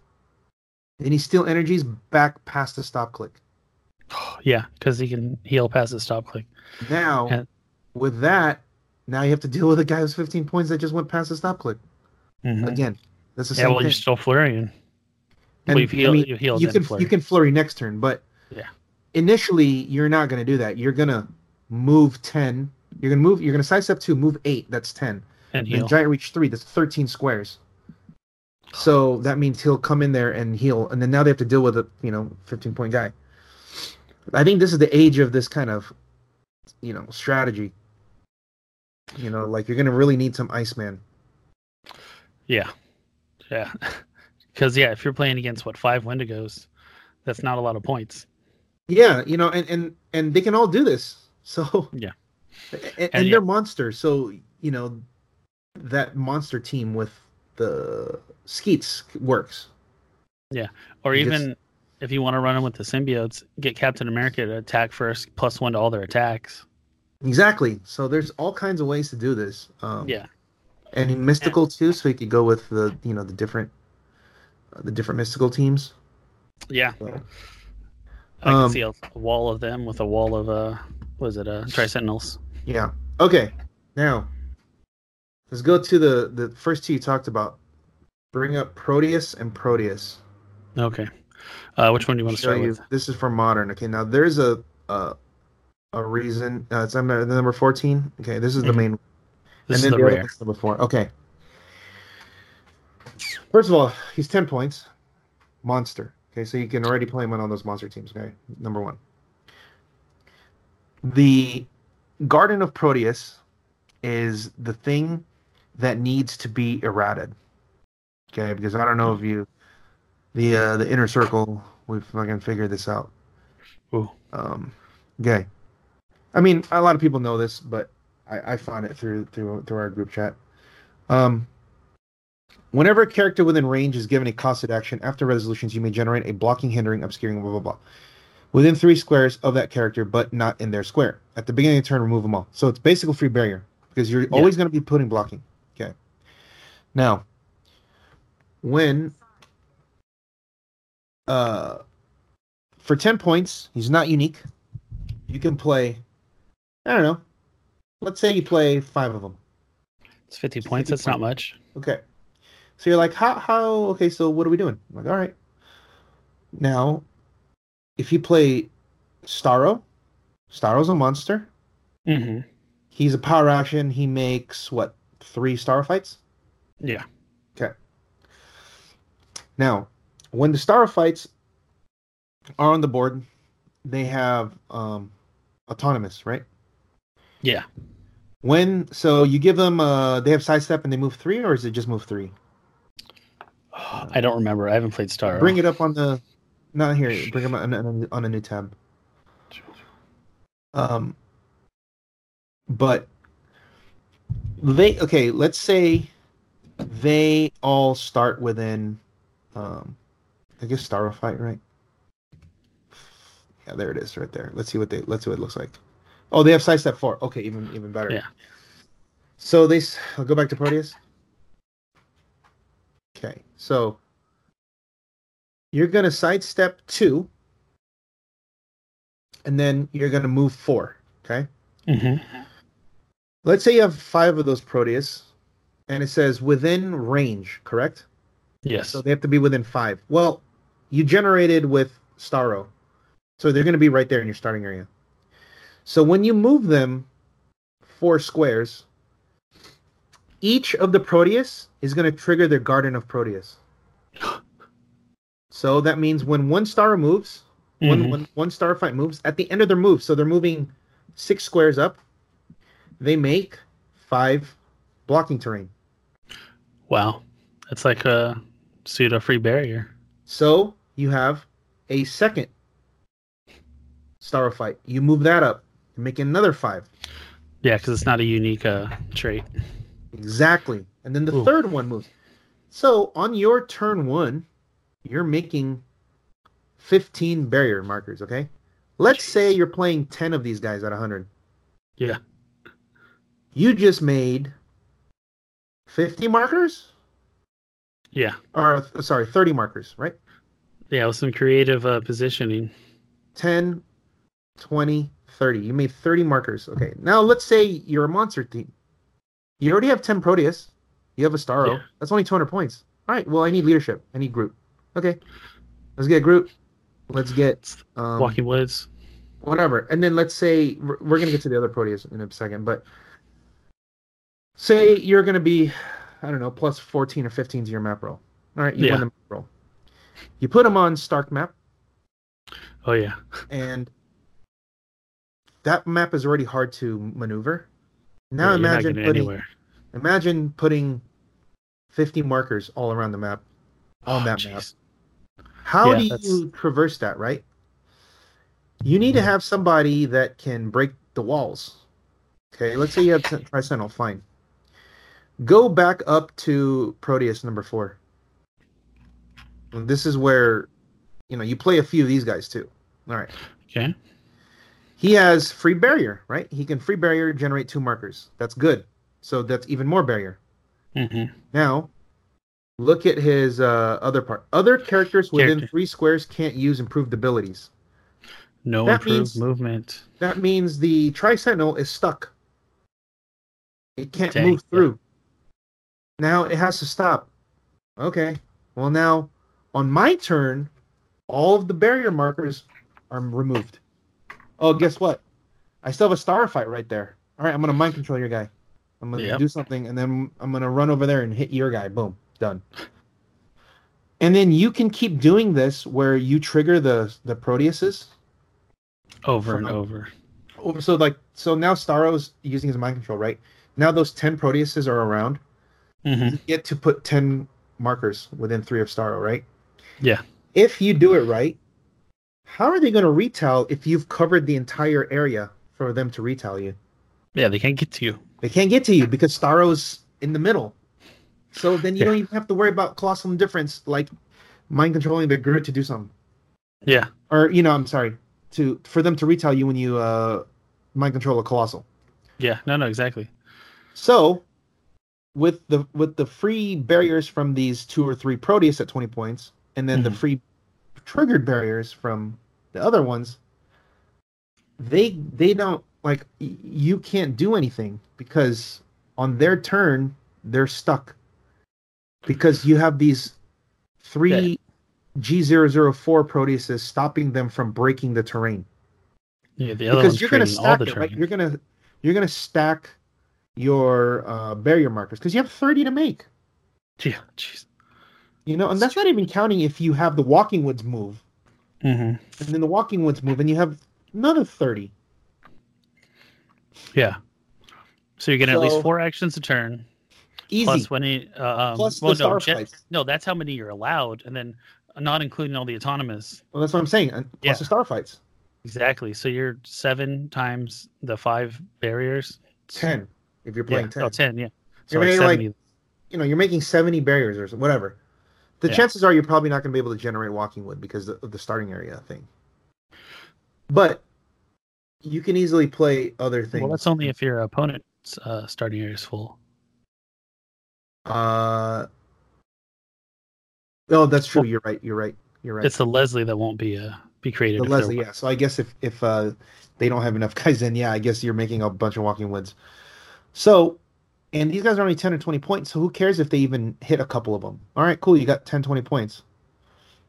then he steal energies back past the stop click. [gasps] yeah, because he can heal past the stop click. Now, And- with that, now you have to deal with a guy who's 15 points that just went past the stop click. Mhm. Again, that's the Yeah, same well, thing. you're still flurrying. And, well, you've healed, I mean, you healed you can flurry. you can flurry next turn, but Yeah. initially you're not going to do that. You're going to move 10. You're going to move. You're going to sidestep two, move eight. That's 10. and heal. giant reach three. That's 13 squares. So that means he'll come in there and heal, and then now they have to deal with a you know 15 point guy. I think this is the age of this kind of you know strategy. You know, like you're going to really need some Iceman. Yeah, yeah. [laughs] Because yeah, if you're playing against what five Wendigos, that's not a lot of points. Yeah, you know, and and and they can all do this. [laughs] So Yeah. and, And and they're monsters. So you know, that monster team with the Skeets works. Yeah, or You even just- if you want to run them with the symbiotes, get Captain America to attack first, plus one to all their attacks. Exactly. So there's all kinds of ways to do this. Um, Yeah, and in mystical too. So you could go with the you know the different uh, the different mystical teams. yeah. So, I can Um, see a, a wall of them with a wall of uh, was it, uh, Tri Sentinels. yeah. Okay. Now let's go to the the first two you talked about. Bring up Proteus and Proteus. Okay. Uh, which one do you want to start you. with? This is for modern. Okay, now there's a a, a reason. Uh, it's number the number fourteen. Okay, this is the Mhm. main. This is and the then other rare. one's number four. Okay. First of all, he's ten points. Monster. Okay, so you can already play him on all those monster teams. Okay, number one. The Garden of Proteus is the thing that needs to be errated. Okay, because I don't know if you, the uh, the inner circle, we've fucking figured this out. Ooh. Um, okay. I mean, a lot of people know this, but I, I found it through through through our group chat. Um, whenever a character within range is given a costed action after resolutions, you may generate a blocking, hindering, obscuring, blah blah blah, within three squares of that character, but not in their square. At the beginning of the turn, remove them all. So it's basically free barrier because you're always going to be putting blocking. Now, when uh for 10 points, he's not unique. You can play I don't know. Let's say you play 5 of them. It's 50 points. 50 That's not much. Okay. So you're like, how how okay, so what are we doing? I'm like, all right. Now, if you play Starro, Starro's a monster. Mm-hmm. He's a power action. He makes what three Starro fights? Yeah. Okay. Now, when the Starro fights are on the board, they have um, autonomous, right? Yeah. When so you give them uh they have sidestep and they move three, or is it just move three? [sighs] I don't remember. I haven't played Star. Bring it up on the not here. Bring them on, on, on a new tab. Um, but they okay. Let's say they all start within, um, I guess Starro fight, right? Yeah, there it is, right there. Let's see what they let's see what it looks like. Oh, they have sidestep four. Okay, even even better. Yeah. So they I'll go back to Proteus. Okay, so you're gonna sidestep two, and then you're gonna move four. Okay. hmm Let's say you have five of those Proteus, and it says within range, correct? Yes. So they have to be within five. Well, you generated with Starro, so they're going to be right there in your starting area. So when you move them four squares, each of the Proteus is going to trigger their Garden of Proteus. So that means when one star moves, when, Mhm. when one star fight moves, at the end of their move, so they're moving six squares up, they make five blocking terrain. Wow. That's like a pseudo free barrier. So you have a second Starro fight. You move that up, make another five. Yeah, because it's not a unique uh, trait. Exactly. And then the Ooh. third one moves. So on your turn one, you're making 15 barrier markers, okay? Let's say you're playing 10 of these guys at 100. Yeah. You just made 50 markers? Yeah. Or, sorry, 30 markers, right? Yeah, with some creative uh, positioning. 10, 20, 30. You made 30 markers. Okay. Now let's say you're a monster team. You already have 10 Proteus. You have a Starro. Yeah. That's only 200 points. All right. Well, I need leadership. I need Groot. Okay. Let's get Groot. Let's get um, Walking Woods. whatever. And then let's say we're, we're going to get to the other Proteus in a second, but say you're going to be, I don't know, plus 14 or 15 to your map roll. All right. You Yeah. win the map roll. You put them on Stark map. Oh yeah. and that map is already hard to maneuver. Now Yeah, imagine putting anywhere. imagine putting 50 markers all around the map on Oh, that map. How Yeah, do that's- you traverse that, right? You need to mm. have somebody that can break the walls. Okay, let's say you have Tri- Tri-Sentinel, fine. Go back up to Proteus number four. This is where, you know, you play a few of these guys too. All right. Okay. He has free barrier, right? He can free barrier generate two markers. That's good. So that's even more barrier. hmm Now, look at his uh, other part. Other characters within Character. three squares can't use improved abilities. No That improved means- movement. That means the Tri-Sentinel is stuck. It can't Dang, move through. Now it has to stop. Okay. Well, now on my turn, all of the barrier markers are removed. Oh, guess what? I still have a star fight right there. All right, I'm gonna mind control your guy. I'm gonna Yep. do something, and then I'm gonna run over there and hit your guy. Boom, done. And then you can keep doing this where you trigger the the Proteuses. Over and over. Oh, So like so now Starro's using his mind control, right? Now those ten Proteuses are around. Hmm You get to put ten markers within three of Starro, right? Yeah. If you do it right, how are they going to retell if you've covered the entire area for them to retell you? Yeah, they can't get to you. They can't get to you because Starro's in the middle. So then you Yeah. don't even have to worry about colossal difference, like mind controlling the Groot to do something, Yeah. or you know, I'm sorry, to for them to retell you when you uh mind control a colossal. Yeah. No, no, exactly. So, with the with the free barriers from these two or three Proteus at twenty points, and then the Mhm. free triggered barriers from the other ones, they they don't like you can't do anything because on their turn they're stuck because you have these three G004 Proteus stopping them from breaking the terrain. Yeah, the other because one's you're going to stack the it, right? You're going to you're going to stack your uh, barrier markers because you have 30 to make. Yeah, jeez. You know, and that's not even counting if you have the walking woods move, Mm-hmm. and then the walking woods move, and you have another 30. Yeah. So you're getting at least four actions a turn. Easy. Plus when he, uh, um, Plus well, the no, no, that's how many you're allowed, and then not including all the autonomous. Well, that's what I'm saying. Plus Yeah. the star fights. Exactly. So you're seven times the five barriers. 10 if you're Yeah. playing 10. Oh, 10, yeah. So You're like making, like, 70. you know, you're making 70 barriers or whatever. The Yeah. chances are you're probably not going to be able to generate walking wood because of the starting area thing. But you can easily play other things. well, that's only if your opponent's uh, starting area is full. Uh, oh, that's true. Well- you're right. You're right. You're right. It's the Leslie that won't be uh, be created. the Leslie, yeah. So I guess if if uh, they don't have enough [laughs] guys, then yeah, I guess you're making a bunch of walking woods. So, and these guys are only 10 or 20 points. So who cares if they even hit a couple of them? All right, cool. You got 10, 20 points.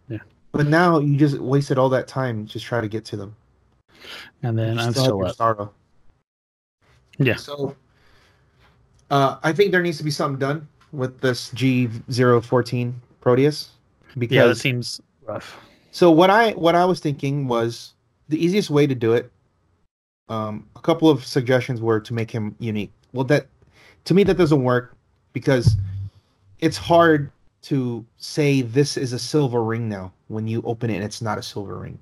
Yeah. But now you just wasted all that time just try to get to them. And then You I'm still still up. Yeah. So, uh, I think there needs to be something done with this G014 Proteus because Yeah, that seems rough. so what I what I was thinking was the easiest way to do it. Um, a couple of suggestions were to make him unique. Well, that to me that doesn't work because it's hard to say this is a silver ring now when you open it and it's not a silver ring.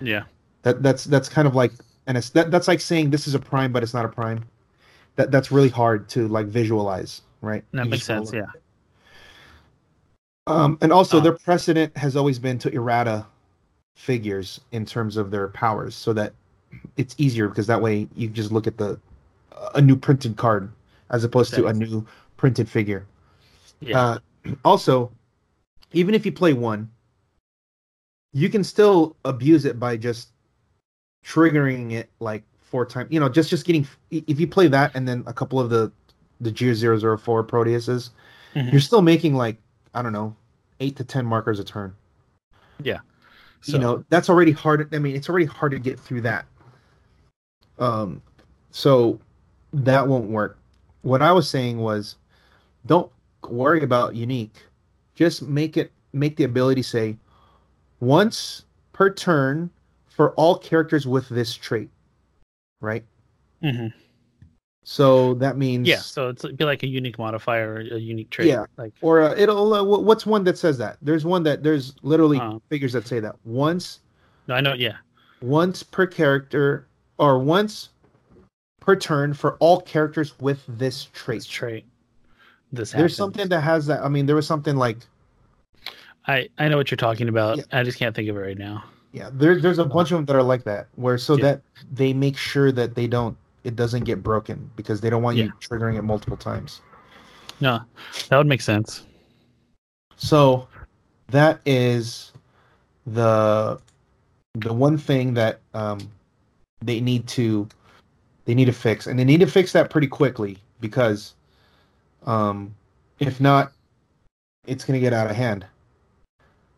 Yeah. That that's that's kind of like and it's that that's like saying this is a prime but it's not a prime. That that's really hard to like visualize, right? That You makes sense. Yeah. Um, and also Um, their precedent has always been to errata figures in terms of their powers, so that it's easier because that way you just look at the a new printed card as opposed to a new printed figure. Yeah. Uh, [clears throat] also, even if you play one, you can still abuse it by just triggering it like four times. You know, just just getting if you play that and then a couple of the the Gear 004 Proteuses, Mhm. you're still making like I don't know eight to ten markers a turn. Yeah. So, you know, that's already hard. I mean, it's already hard to get through that. Um, so that won't work. What I was saying was, don't worry about unique. Just make it make the ability say once per turn for all characters with this trait, right? Mhm. So that means Yeah. So it's it'd be like a unique modifier, or a unique trait. Yeah. Like or uh, it'll uh, what's one that says that? There's one that there's literally Uh. figures that say that once no, I know. Yeah. once per character or once per turn for all characters with this trait. This trait. This. There's something that has that. I mean, there was something like I I know what you're talking about. Yeah. I just can't think of it right now. yeah. There, there's a bunch of them that are like that, where so Yeah. that they make sure that they don't it doesn't get broken because they don't want you triggering it multiple times. No, that would make sense. So that is the the one thing that um, they need to they need to fix, and they need to fix that pretty quickly because um, if not, it's gonna get out of hand.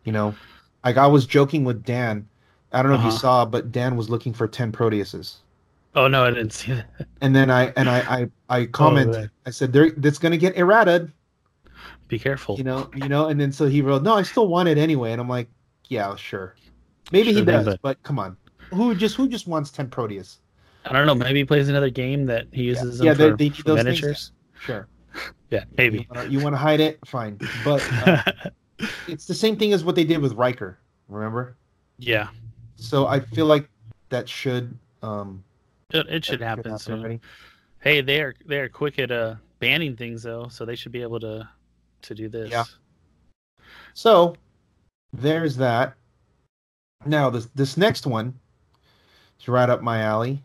You know, like I was joking with Dan. I don't know if Uh-huh. you saw, but Dan was looking for ten Proteuses, Oh no, I didn't see that. and then I and I I, I [laughs] commented. man. I said, "There, that's gonna get errated." Be careful. you know, you know, and then so he wrote, "No, I still want it anyway," and I'm like, "Yeah, sure, maybe he Sure thing, does, but- but... come on, who just who just wants ten Proteus? I don't know. Maybe he plays another game that he uses yeah, them they, for, they for those things. miniatures. Sure, Yeah, maybe. you want to hide it, fine, but [laughs] uh, it's the same thing as what they did with Riker. Remember? yeah, So I feel like that should um it, it should that happen soon. already. Hey, they are they are quick at uh banning things though, so they should be able to to do this. Yeah. So there's that. Now this this next one is right up my alley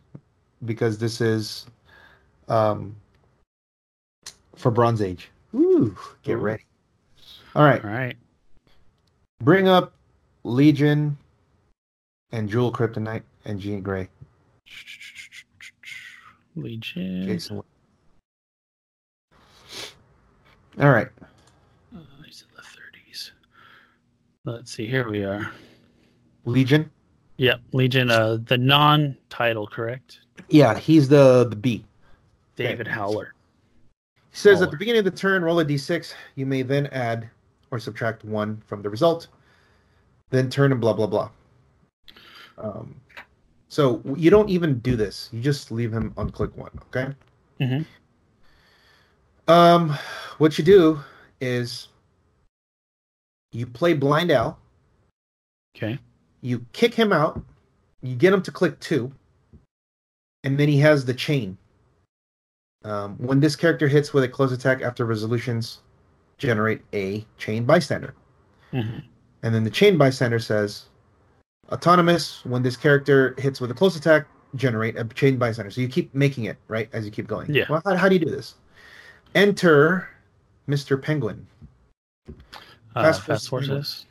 because this is um for Bronze Age. Ooh, get ready. All right, All right. bring up Legion and Jewel Kryptonite and Jean Grey. Legion. Jason. All right. Uh, he's in the 30s. Let's see. Here we are. Legion. Yep, Legion. Uh, the non-title, correct? Yeah, he's the the B. David Haller. He says at the beginning of the turn, roll a d6. You may then add or subtract one from the result. Then turn and blah blah blah. Um, so you don't even do this. You just leave him on click one. Okay. Mhm. Um, what you do is you play Blind Al. Okay. You kick him out. You get him to click two, and then he has the chain. Um, when this character hits with a close attack after resolutions, generate a chain bystander. Mhm. And then the chain bystander says, autonomous. When this character hits with a close attack, generate a chain bystander. So you keep making it right as you keep going. Yeah. Well, how, how do you do this? Enter Mr. Penguin Uh, Fast fast, Forces forces.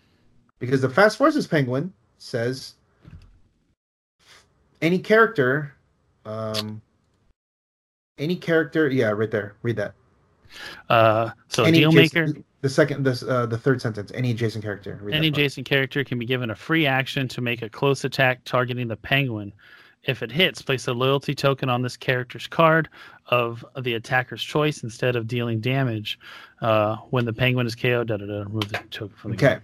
because the Fast Forces Penguin says any character, um, any character, yeah, right there. Read that. Uh, so any deal adjacent- maker. The second, this, uh, the third sentence. Any adjacent character. Read Any adjacent character can be given a free action to make a close attack targeting the penguin. If it hits, place a loyalty token on this character's card of the attacker's choice instead of dealing damage. Uh, when the penguin is KO'd, da da da, remove the token from the Okay. game.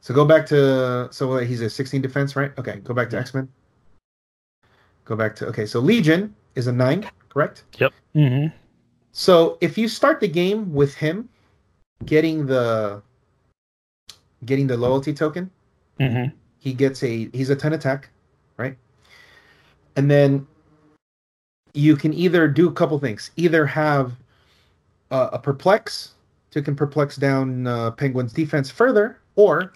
So go back to so he's a 16 defense, right? Okay, go back to Yeah. X Men. Go back to okay. So Legion is a nine, correct? Yep. hmm So if you start the game with him getting the getting the loyalty token, hmm he gets a he's a 10 attack, right? And then you can either do a couple things. Either have uh, a perplex so you can perplex down uh, Penguin's defense further, or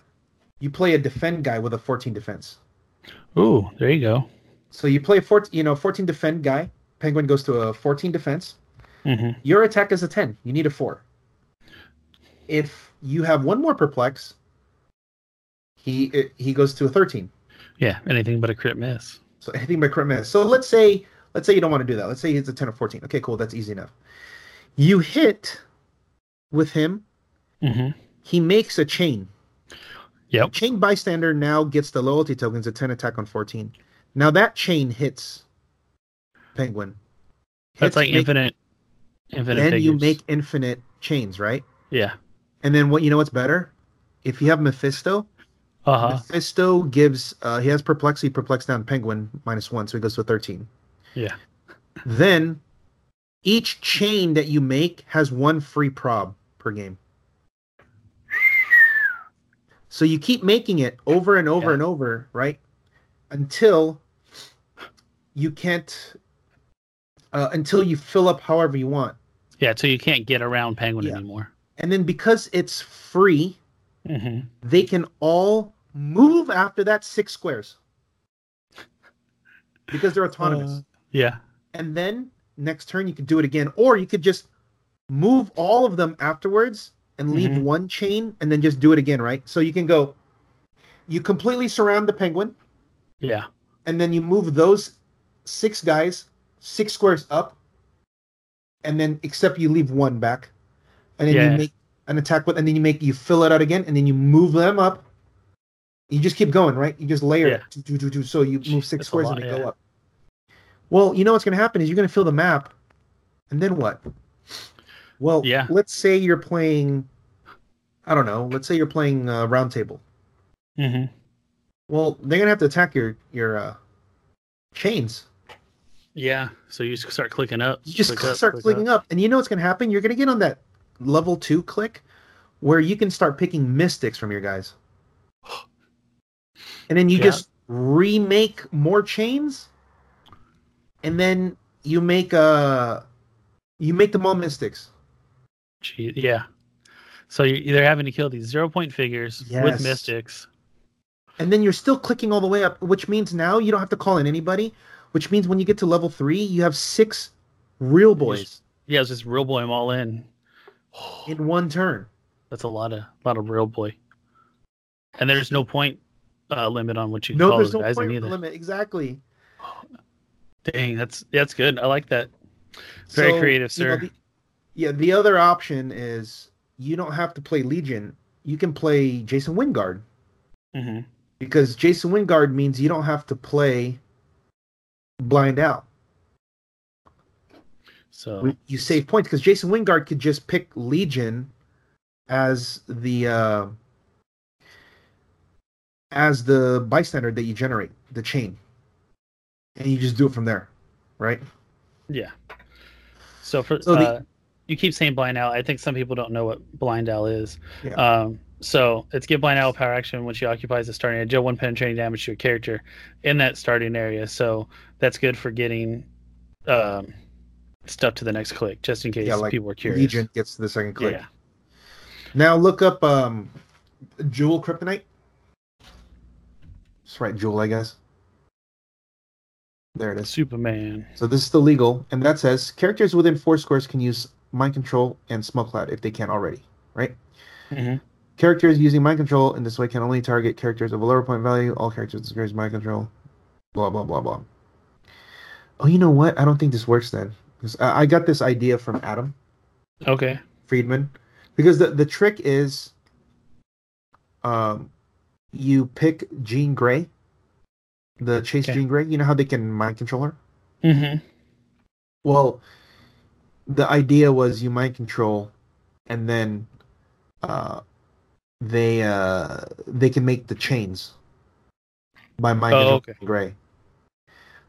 you play a defend guy with a 14 defense. Ooh, there you go. So you play a 14, you know, 14 defend guy. Penguin goes to a 14 defense. hmm Your attack is a 10. You need a 4. If you have one more perplex, he he goes to a 13. Yeah, anything but a crit miss. So anything but a crit miss. So let's say let's say you don't want to do that. Let's say it's a 10 or 14. Okay, cool. That's easy enough. You hit with him. hmm He makes a chain. Yep. Chain bystander now gets the loyalty tokens a 10 attack on 14. Now that chain hits Penguin. That's like make- infinite, infinite. Then you make infinite chains, right? Yeah. And then what you know what's better? If you have Mephisto, Uh huh. Mephisto gives uh, he has perplexity, perplex down Penguin minus one, so he goes to 13. Yeah. Then each chain that you make has one free prob per game. So you keep making it over and over Yeah. and over, right? Until you can't uh, until you fill up however you want. Yeah. So you can't get around penguin Yeah. anymore. And then because it's free, hmm they can all move after that six squares. Because they're autonomous. Uh, yeah. and then next turn you could do it again or you could just move all of them afterwards and leave Mhm. one chain and then just do it again right so you can go you completely surround the penguin Yeah. and then you move those six guys six squares up and then except you leave one back and then Yeah. you make an attack with and then you make you fill it out again and then you move them up you just keep going right you just layer Yeah. it do, do, do, do, so you move six That's squares lot, and they yeah. go up well you know what's going to happen is you're going to fill the map and then what well Yeah. let's say you're playing i don't know let's say you're playing uh, round table hmm well they're going to have to attack your your uh, chains Yeah. So you start clicking up. you just click up, start click clicking up. and you know what's going to happen you're going to get on that level two click where you can start picking mystics from your guys and then you Yeah. just remake more chains and then you make uh you make them all mystics Gee, yeah. So you're either having to kill these zero point figures Yes. with mystics. And then you're still clicking all the way up which means now you don't have to call in anybody which means when you get to level three you have six real boys Yeah, it's just real boy them all in. in one turn That's a lot of lot of real boy. And there's no point uh, limit on what you can no call there's those no guys in point either. limit exactly Dang, that's that's good. I like that. Very creative, you know, sir. the- yeah, the other option is you don't have to play Legion. you can play Jason Wyngarde hmm because Jason Wyngarde means you don't have to play Blind Al. So You save points because Jason Wyngarde could just pick Legion as the uh, as the bystander that you generate the chain, and you just do it from there, right? yeah. So for So the- uh, you keep saying Blind Al. I think some people don't know what Blind Al is. Yeah. Um, so it's give Blind Al power action when she occupies the starting area. Deal one penetrating damage to a character in that starting area. So that's good for getting um, stuff to the next click, just in case Yeah, like people are curious. Legion gets to the second click. Yeah. Now look up um, Jewel Kryptonite. Just write Jewel, I guess. There it is. Superman. So this is the legal, and that says characters within four squares can use mind control and smoke cloud if they can't already, right? hmm Characters using mind control in this way can only target characters of a lower point value. All characters disgrace mind control. Blah blah blah blah. Oh, you know what? I don't think this works then. 'Cause I I got this idea from Adam Okay. Friedman, because the the trick is, um, you pick Jean Grey, the Chase Okay. Jean Grey. You know how they can mind control her. Mm-hmm. Well, the idea was you mind control, and then uh, they uh, they can make the chains by mind Oh, control okay. Grey.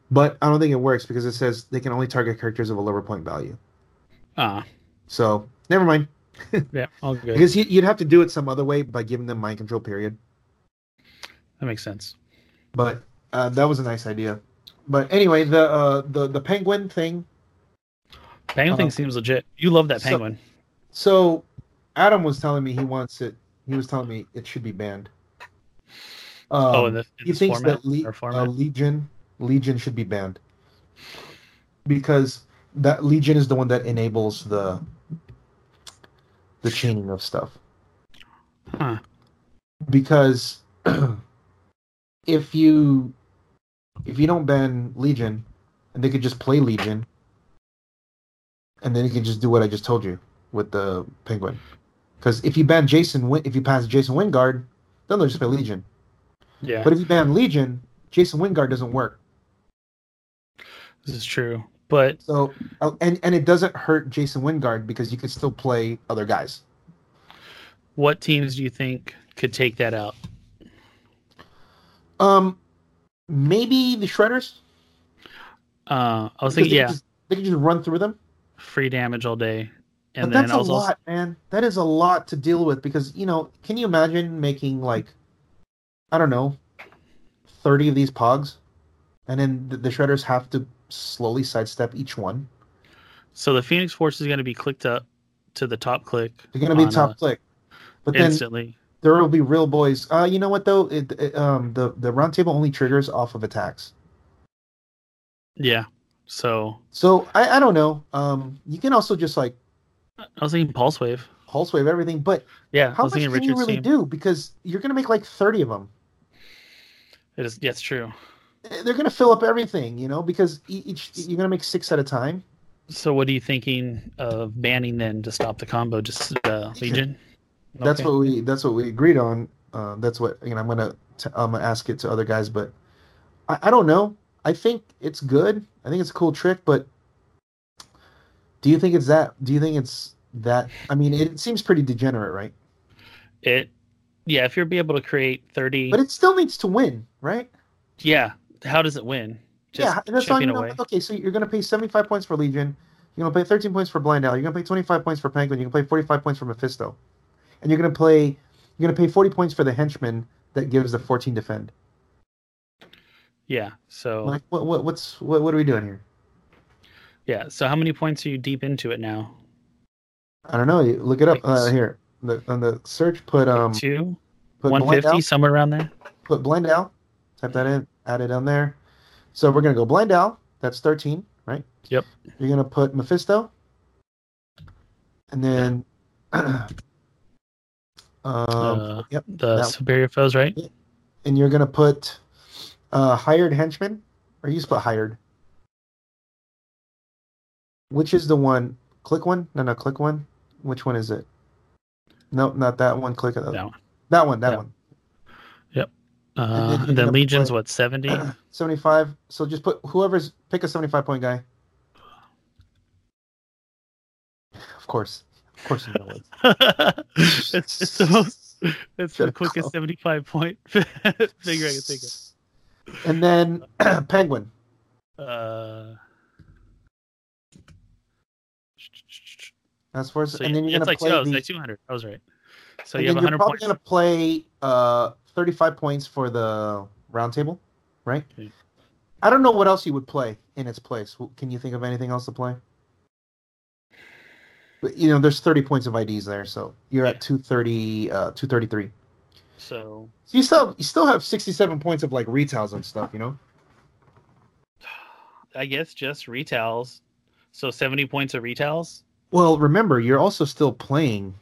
But I don't think it works because it says they can only target characters of a lower point value. Ah, So never mind. [laughs] yeah, all good. Because you, you'd have to do it some other way by giving them mind control. Period. That makes sense. But uh, that was a nice idea. But anyway, the uh, the the penguin thing. Penguin thing Uh, seems legit. You love that so- penguin. So Adam was telling me he wants it. He was telling me it should be banned. Um, oh, in, the, in he this thinks format that Le- uh. Legion Legion should be banned because that Legion is the one that enables the the chaining of stuff. huh. Because [clears throat] if you if you don't ban Legion, and they could just play Legion, and then you can just do what I just told you with the Penguin. Because if you ban Jason, if you pass Jason Wyngarde, then they'll just play Legion. Yeah, But if you ban Legion, Jason Wyngarde doesn't work. this is true. But So uh, and and it doesn't hurt Jason Wyngarde because you can still play other guys. what teams do you think could take that out? Um, maybe the Shredders. Uh, I was Because thinking, they yeah, just, they can just run through them. free damage all day, and but then that's a also lot, man. That is a lot to deal with because you know, can you imagine making like, I don't know, thirty of these pogs, and then the, the shredders have to slowly sidestep each one. so the Phoenix Force is going to be clicked up to the top click They're gonna be top uh, click, but then instantly. there will be real boys. Uh, you know what though? It, it, um, the the round table only triggers off of attacks. Yeah. So So I, I don't know. Um, you can also just like I was thinking Pulse Wave. pulse wave everything, but Yeah, how much can you really team. do? Because you're gonna make like thirty of them. It is. Yeah, it's true. they're gonna fill up everything, you know, because each you're gonna make six at a time. So what are you thinking of banning then to stop the combo? Just uh, Legion. That's Okay. what we that's what we agreed on. Uh, that's what you know. I'm gonna t- I'm gonna ask it to other guys, but I, I don't know. I think it's good. I think it's a cool trick, but do you think it's that? Do you think it's that? I mean, it, seems pretty degenerate, right? It. Yeah, if you're be able to create thirty. But it still needs to win, right? yeah. How does it win? yeah, and that's why you know. away. Okay, so you're gonna pay 75 points for Legion. You're gonna pay 13 points for Blind Al. You're gonna pay 25 points for Penguin. You're gonna pay 45 points for Mephisto, and you're gonna play. You're gonna pay 40 points for the henchman that gives the 14 defend. Yeah. So Like, what, what, what's, what, what are we doing here? Yeah. So how many points are you deep into it now? I don't know. You Look it up uh, here. The, on the search, put um, Two, put one fifty, somewhere around there. Put Blind Al. Type that in. Add it on there. So we're gonna go Blind Al. That's 13, right? Yep. You're gonna put Mephisto, and then, [clears throat] um, Uh, yep. The that- superior foes, right? and you're gonna put uh, hired henchman, or you just put hired. Which is the one? Click one? No, no, click one. Which one is it? No, not that one. Click That one. That one. That Yeah. one. Yep. Uh, then and then gonna Legion's play- what seventy? [clears throat] 75. So just put whoever's pick a 75 point guy. Of course. Of course you know it. [laughs] it's, it's the most. It's the quickest called. seventy-five point [laughs] figure I can think And then [clears throat] Penguin. Uh, As far as so and then you're gonna like, play oh, the, like two hundred. I was right. So you have then you're probably points. gonna play uh 35 points for the round table, right? Okay. I don't know what else you would play in its place. Can you think of anything else to play? But, you know, there's 30 points of IDs there, so you're Yeah. at 230, uh, 233. So So you still you still have 67 points of like retails and stuff, you know. [sighs] I guess just retails. So seventy points of retails. Well, remember, you're also still playing,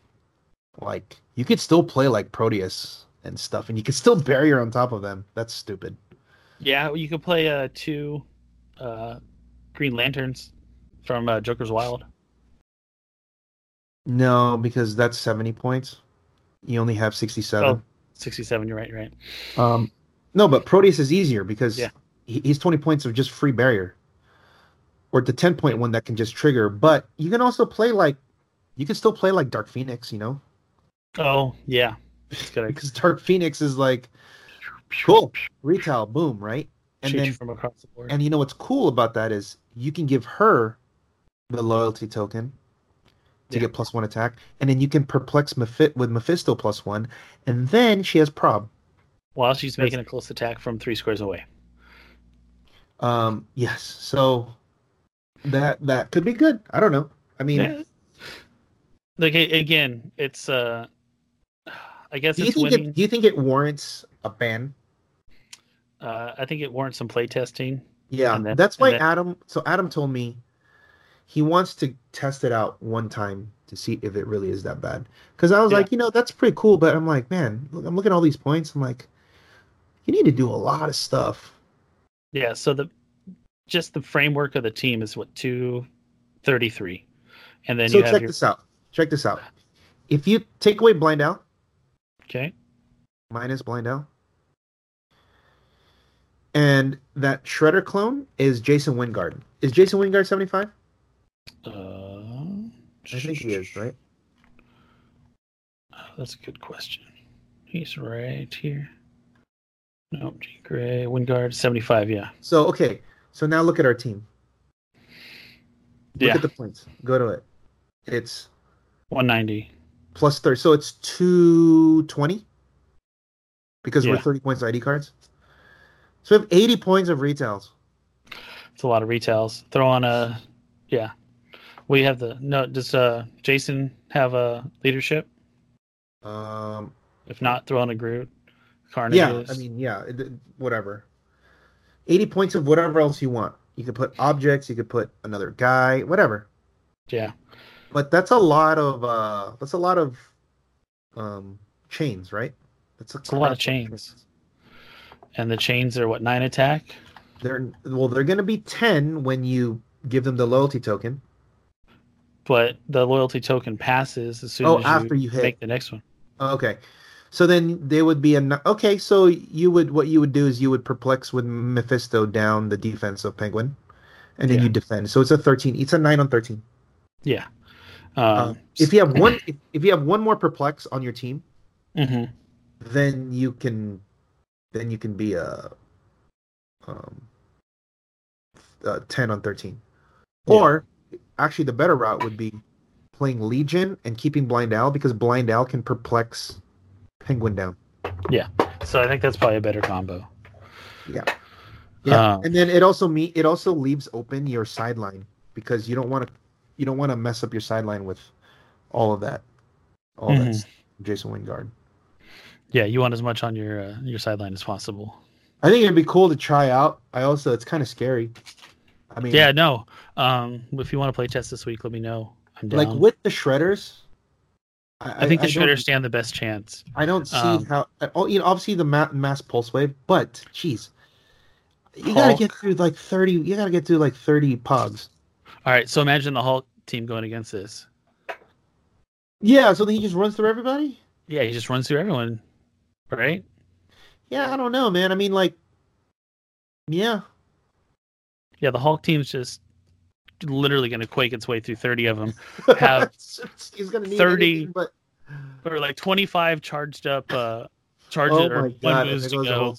like you could still play like Proteus and stuff, and you could still barrier on top of them. That's stupid. Yeah, you could play uh two uh Green Lanterns from uh, Joker's Wild. No, because that's 70 points. You only have 67. Oh. 67, you're right, you're right. Um, no, but Proteus is easier because Yeah. he, he's 20 points of just free barrier, or the 10 point one that can just trigger. But you can also play like, you can still play like Dark Phoenix, you know, Oh, yeah. Because [laughs] Dark Phoenix is like cool retail, boom, right? And shoot then from across the board. And you know what's cool about that is you can give her the loyalty token to Yeah. get plus one attack, and then you can perplex Mephi- with Mephisto plus one, and then she has prob. While she's making a close attack from three squares away. Um, yes, so that that could be good. I don't know. I mean, Yeah. Like again, it's uh I guess do you it's think winning. it, do you think it warrants a ban? uh, I think it warrants some play testing. Yeah, then- that's why then- Adam. So Adam told me he wants to test it out one time to see if it really is that bad. Because I was Yeah. like, you know, that's pretty cool, but I'm like, man, look, I'm looking at all these points. I'm like, you need to do a lot of stuff. Yeah, so the just the framework of the team is what two thirty three. And then so you have check your this out. Check this out. If you take away Blind Al okay. minus blind out, and that shredder clone is Jason Wyngarde. Is Jason Wyngarde 75? Uh, I think he is, right? [sighs] That's a good question. He's right here. Nope, G Gray, Wyngarde, 75, yeah. So okay. So now look at our team. Look Yeah, at the points. Go to it. It's 190. plus 30. So it's 220 because we're 30 points ID cards. So we have 80 points of retails. It's a lot of retails. Throw on a, yeah. We have the, no, does uh, Jason have a leadership? Um, If not, throw on a Groot. Carnage. yeah, I mean, yeah, whatever. 80 points of whatever else you want. You could put objects, you could put another guy, whatever. yeah. But that's a lot of uh that's a lot of um chains, right? That's It's a lot of chains. And the chains are what, nine attack? They're well, they're going to be 10 when you give them the loyalty token. But the loyalty token passes as soon Oh, as after you, you hit. make the next one. Okay. So then they would be a okay. So you would what you would do is you would perplex with Mephisto down the defense of Penguin, and then Yeah. you defend. So it's a thirteen. It's a nine on thirteen. Yeah. Um, Uh, if you have one, if, if you have one more perplex on your team, mhm. then you can, then you can be a, um, uh, ten on thirteen. Yeah. Or actually, the better route would be playing Legion and keeping Blind Al because Blind Al can perplex Penguin down. Yeah. So I think that's probably a better combo. Yeah. Yeah, Um, and then it also me it also leaves open your sideline because you don't want to you don't want to mess up your sideline with all of that, all Mhm. that's Jason Wyngarde. Yeah, you want as much on your uh, your sideline as possible. I think it'd be cool to try out. I also it's kind of scary. I mean, Yeah, no. Um, if you want to play chess this week, let me know. I'm down. like with the shredders. I, I think the don't- shredders stand the best chance. I don't see um, how. Oh, you know, obviously the ma- mass pulse wave, but jeez, you gotta get through like thirty. You gotta get through like thirty pogs. All right, so imagine the Hulk team going against this. Yeah, so then he just runs through everybody. Yeah, he just runs through everyone, right? Yeah, I don't know, man. I mean, like, yeah, Yeah, the Hulk team's just literally going to quake its way through 30 of them, [laughs] Have he's gonna need 30 anything but or like 25 charged up, uh, charged oh or my one god, moves to go.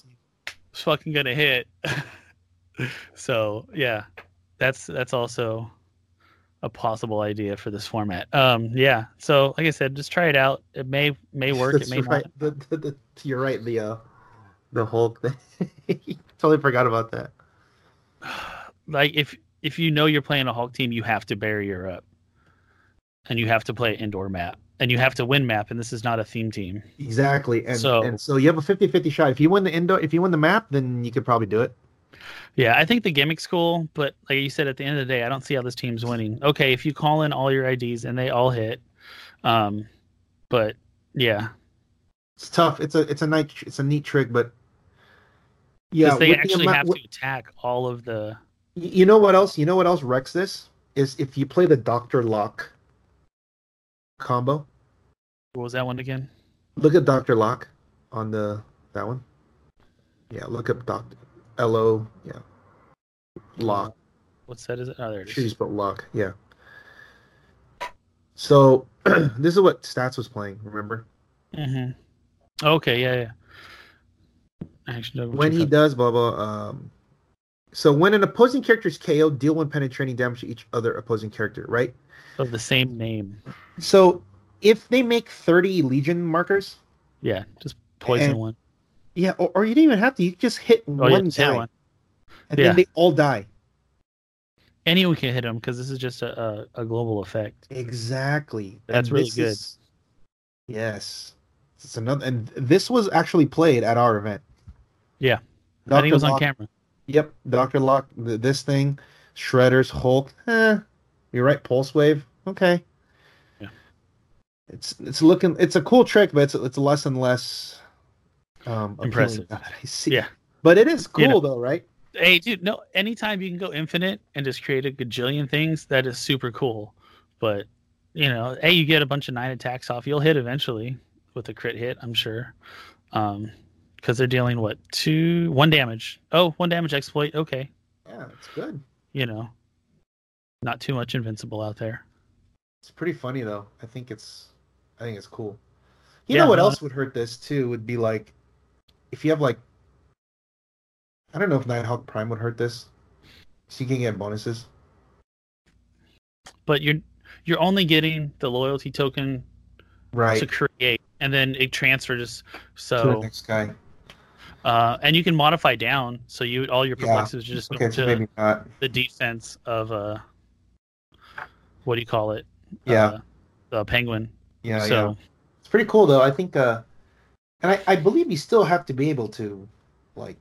It's fucking gonna hit. [laughs] so yeah, that's that's also a possible idea for this format. Um, yeah. So like I said, just try it out. It may may work. That's it may right. The, the, the, you're right. The uh, the Hulk thing. [laughs] totally forgot about that. [sighs] Like if if you know you're playing a Hulk team, you have to barrier up, and you have to play indoor map, and you have to win map. And this is not a theme team. Exactly, and So- and so you have a 50-50 shot. If you win the indoor, if you win the map, then you could probably do it. Yeah, I think the gimmick's cool, but like you said, at the end of the day, I don't see how this team's winning. Okay, if you call in all your IDs and they all hit, um, but yeah, It's tough. It's a it's a nice it's a neat trick, but yeah, they actually amount- have with- to attack all of the. You know what else? You know what else wrecks this is if you play the Doctor Lock combo. What was that one again? Look at Doctor Lock on the that one. Yeah, look up Doctor L O. Yeah, Lock. What's that? Is it? Oh, there it is. but Lock. Yeah. So [clears throat] this is what Stats was playing. Remember Mm-hmm. Okay, yeah, yeah. Actually, when he does blah blah. Um, so when an opposing character is KO'd, deal one penetrating damage to each other opposing character. Right. of the same name, So if they make thirty Legion markers, yeah, just poison And- one. yeah, or, or you didn't even have to. You just hit Oh, one hit guy, one. and Yeah. then they all die. Anyone can hit them because this is just a, a, a global effect. Exactly. That's And really good. is- yes. It's another, and this was actually played at our event. Yeah. I think it was on camera. Yep, Doctor Lock. th- This thing, Shredders, Hulk. Eh, you're right. Pulse wave. Okay. Yeah. It's it's looking. It's a cool trick, but it's it's less and less um Impressive. I see. Yeah. But it is cool You know. though, right? Hey, dude, no, anytime you can go infinite and just create a gajillion things, that is super cool. But, you know, hey, you get a bunch of nine attacks off, you'll hit eventually with a crit hit, I'm sure. Um, because they're dealing what two, one damage. Oh, one damage exploit. Okay, Yeah, it's good. you know, not too much invincible out there. It's pretty funny though. I think it's I think it's cool. You Yeah, know what no, else would hurt this too would be like if you have like I don't know if Nighthawk Prime would hurt this. So you can get bonuses. But you're you're only getting the loyalty token Right. to create, and then it transfers. to the So, next guy. Uh, and you can modify down. So you all your Yeah. perplexities just go so to maybe not. the defense of uh what do you call it Yeah. uh, the penguin Yeah, so yeah. It's pretty cool though. I think uh and I, I believe you still have to be able to like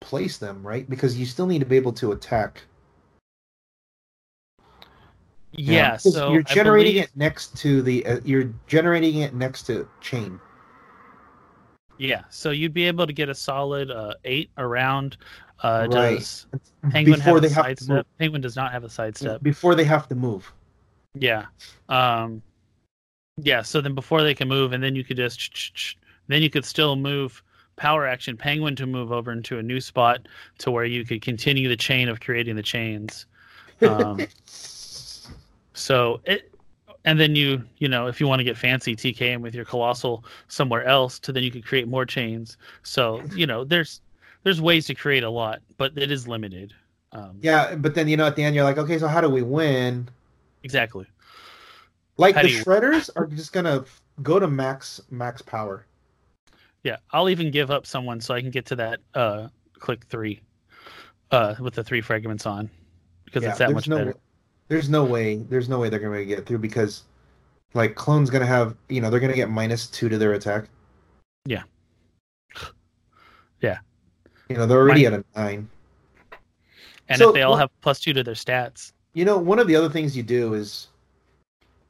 place them, right? Because you still need to be able to attack. Yeah, so you're generating believe- it next to the uh, you're generating it next to chain. Yeah so you'd be able to get a solid uh eight around uh Right. does penguin before have they a have to sidestep move. penguin does not have a sidestep Before they have to move. yeah um yeah so then before they can move and then you could just then you could still move power action penguin to move over into a new spot to where you could continue the chain of creating the chains [laughs] um So it, and then you, you know, if you want to get fancy, TKM with your colossal somewhere else, to then you could create more chains. So you know, there's there's ways to create a lot, but it is limited. Um, yeah, but then you know at the end you're like, okay, so how do we win? exactly. Like How the shredders are just gonna go to max max power. Yeah, I'll even give up someone so I can get to that uh click three, uh, with the three fragments on, because Yeah, it's that much no, better. There's no way. There's no way they're gonna get through because, like, clone's gonna have. You know, they're gonna get minus two to their attack. Yeah. Yeah. You know, they're already at a nine. And So if they all what- have plus two to their stats, You know, one of the other things you do is,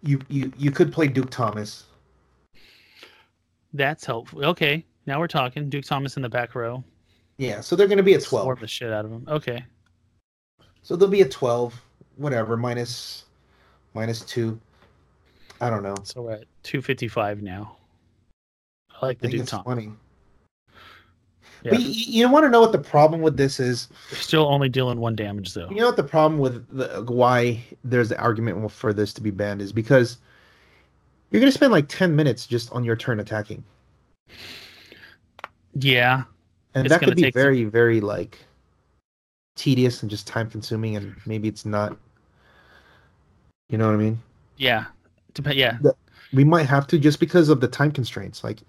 you you you could play Duke Thomas. that's helpful. Okay, now we're talking. Duke Thomas in the back row. Yeah, so they're gonna be at Swarm twelve. the shit out of him. Okay. So they'll be at twelve. Whatever, minus minus two. I don't know. So we're at 255 now. I like I the think it's Duton. funny. Yeah. But you, you want to know what the problem with this is? They're still only dealing one damage though. You know what the problem with the, why there's the argument for this to be banned is because you're gonna spend like ten minutes just on your turn attacking, Yeah, and that could be take some- very, very like tedious and just time consuming, and maybe it's not. You know what I mean? yeah, Dep- yeah. We might have to just because of the time constraints. Like,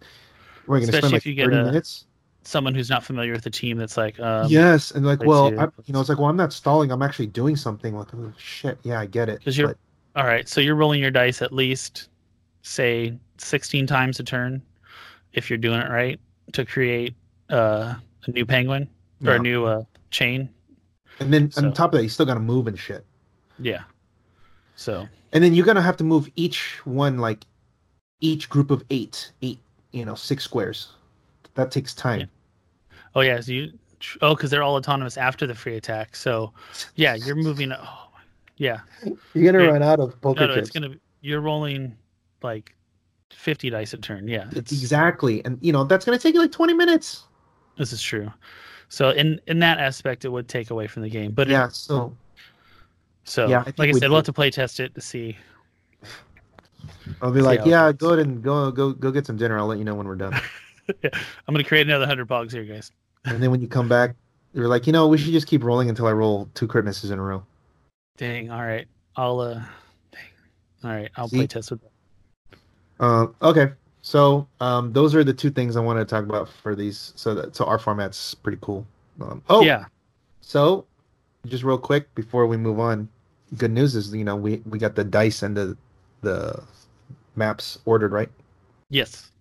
we're gonna spend like if you get thirty a- minutes. Someone who's not familiar with the team that's like, um, yes, and like, well, I, you know, it's like, well, I'm not stalling. I'm actually doing something. Like, oh, shit, yeah, I get it. 'Cause you're- but- All right, so you're rolling your dice at least, say, 16 times a turn, if you're doing it right, to create uh, a new penguin or Yeah. a new uh, chain. And then So- on top of that, you still got to move and shit. Yeah. So And then you're gonna have to move each one like each group of eight, eight, you know, six squares. That takes time. Oh yeah, so you oh because they're all autonomous after the free attack. So yeah, you're moving. Oh yeah, You're gonna Yeah. run out of poker no, no, chips. it's gonna. You're rolling like fifty dice a turn. Yeah, it's Exactly, and you know that's gonna take you like 20 minutes. this is true. So in in that aspect, it would take away from the game. But it- Yeah. So so Yeah, I like I said, we'll have to play test it to see. I'll be See like, yeah, go ahead and go go go get some dinner. I'll let you know when we're done. [laughs] I'm gonna create another hundred bugs here, guys. and then when you come back, you're like, you know, we should just keep rolling until I roll two crit misses in a row. Dang. All right. I'll uh. Dang. All right. I'll See? play test with. Uh, okay. So um, those are the two things I wanted to talk about for these. So that so our format's pretty cool. Um, oh Yeah. So, just real quick before we move on, good news is you know we we got the dice and the the maps ordered right. Yes.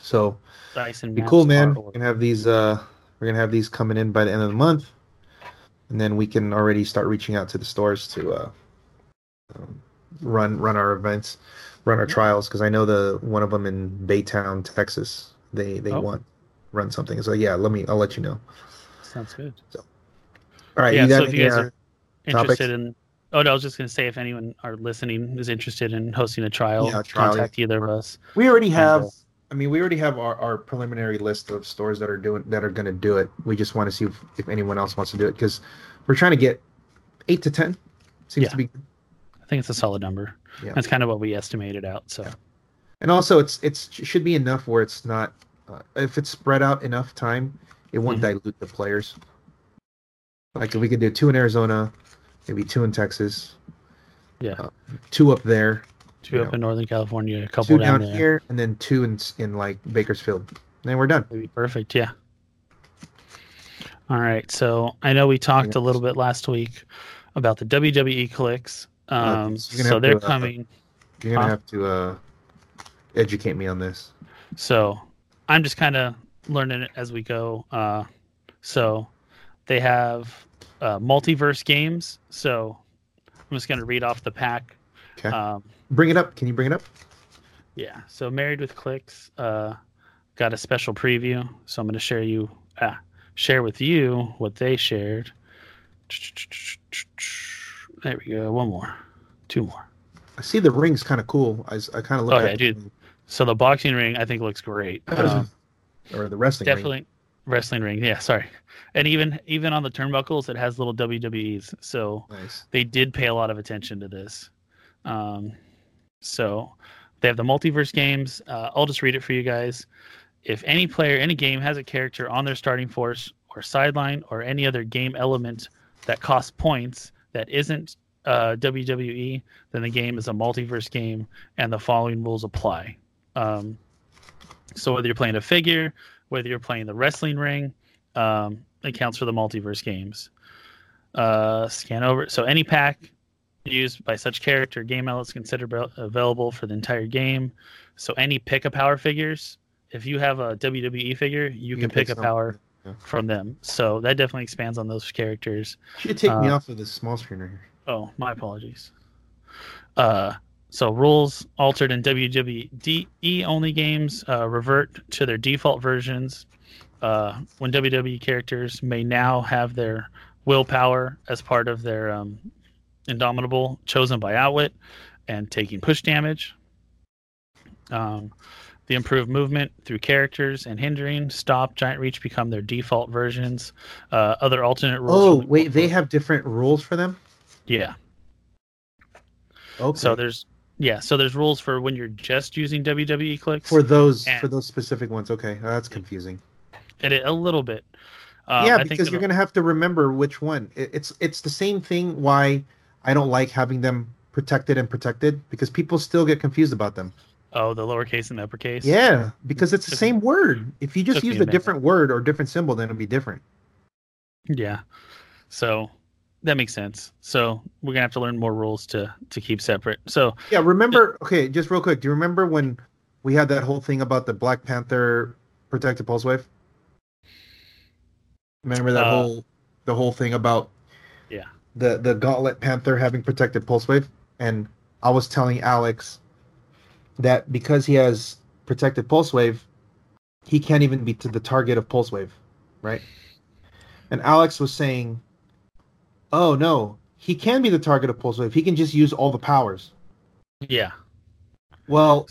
So Dice and be cool, man. We're gonna have these uh we're gonna have these coming in by the end of the month, and then we can already start reaching out to the stores to uh um, run run our events, run our trials because I know the one of them in Baytown, Texas. They they Oh. want run something. So yeah, let me I'll let you know. Sounds good. All right, yeah. you got so if you guys uh, are interested in. Oh no, I was just gonna say if anyone are listening is interested in hosting a trial, Yeah, trial, contact either of us. We already have. uh, I mean, we already have our, our preliminary list of stores that are doing that are going to do it. We just want to see if, if anyone else wants to do it because we're trying to get eight to ten. Seems Yeah. to be, I think it's a solid number. Yeah. That's kind of what we estimated out. So and also it's it's it should be enough where it's not. Uh, if it's spread out enough time, it won't Mhm. dilute the players. Like if we could do two in Arizona, maybe two in Texas, yeah, Uh, two up there, two up know, in Northern California, a two couple down down, there. here, and then two in in like Bakersfield. Then we're done. Maybe perfect. Yeah. All right. So I know we talked a little bit last week about the WWE clicks. Um, so you're gonna so they're to, uh, coming. You're gonna Huh? have to uh, educate me on this. So I'm just kind of learning it as we go. Uh, so they have uh, multiverse games. So I'm just going to read off the pack. Okay. Um, Bring it up. Can you bring it up? yeah. So Married with Clix uh, got a special preview. So I'm going to share you uh, share with you what they shared. There we go. One more, two more. I see the ring's kind of cool. I, I kind of look Oh, at yeah, dude. So the boxing ring I think looks great. Um, or the wrestling ring. Wrestling ring. Yeah, sorry. And even even on the turnbuckles, it has little WWEs. So Nice. they did pay a lot of attention to this. Um, so they have the multiverse games. Uh, I'll just read it for you guys. If any player in a game has a character on their starting force or sideline or any other game element that costs points that isn't uh, WWE, then the game is a multiverse game, and the following rules apply. Um, so whether you're playing a figure, whether you're playing the wrestling ring, um, it counts for the multiverse games. Uh, scan over. So any pack used by such character game element is considered avail- available for the entire game. So any pick a power figures, if you have a WWE figure, you, can, pick, a power Yeah. from them. So that definitely expands on those characters. You should take me Uh, off of this small screen right here. Oh, my apologies. Uh, so rules altered in WWE only games uh, revert to their default versions. Uh, when WWE characters may now have their willpower as part of their um, Indomitable chosen by Outwit, and taking push damage. Um, the improved movement through characters and hindering, stop, giant reach become their default versions. Uh, other alternate rules. Oh wait, they have different rules for them. yeah. Okay. So there's yeah, so there's rules for when you're just using WWE clicks for those and- for those specific ones. Okay, that's confusing. and it, a little bit. Um, yeah, I think because you're gonna have to remember which one. It, it's it's the same thing. Why I don't like having them protected and protected because people still get confused about them. Oh, the lowercase and the uppercase. Yeah, because it's the same word. If you just use a a different word or different symbol, then it'll be different. Yeah. So that makes sense. So we're gonna have to learn more rules to to keep separate. So Yeah, remember? Okay, just real quick. Do you remember when we had that whole thing about the Black Panther protected pulse wave? Remember that Uh, whole the whole thing about Yeah. the the Gauntlet Panther having protected pulse wave, and I was telling Alex that because he has protected pulse wave, he can't even be to the target of pulse wave, right? And Alex was saying, "Oh no, he can be the target of pulse wave. He can just use all the powers." yeah, Well,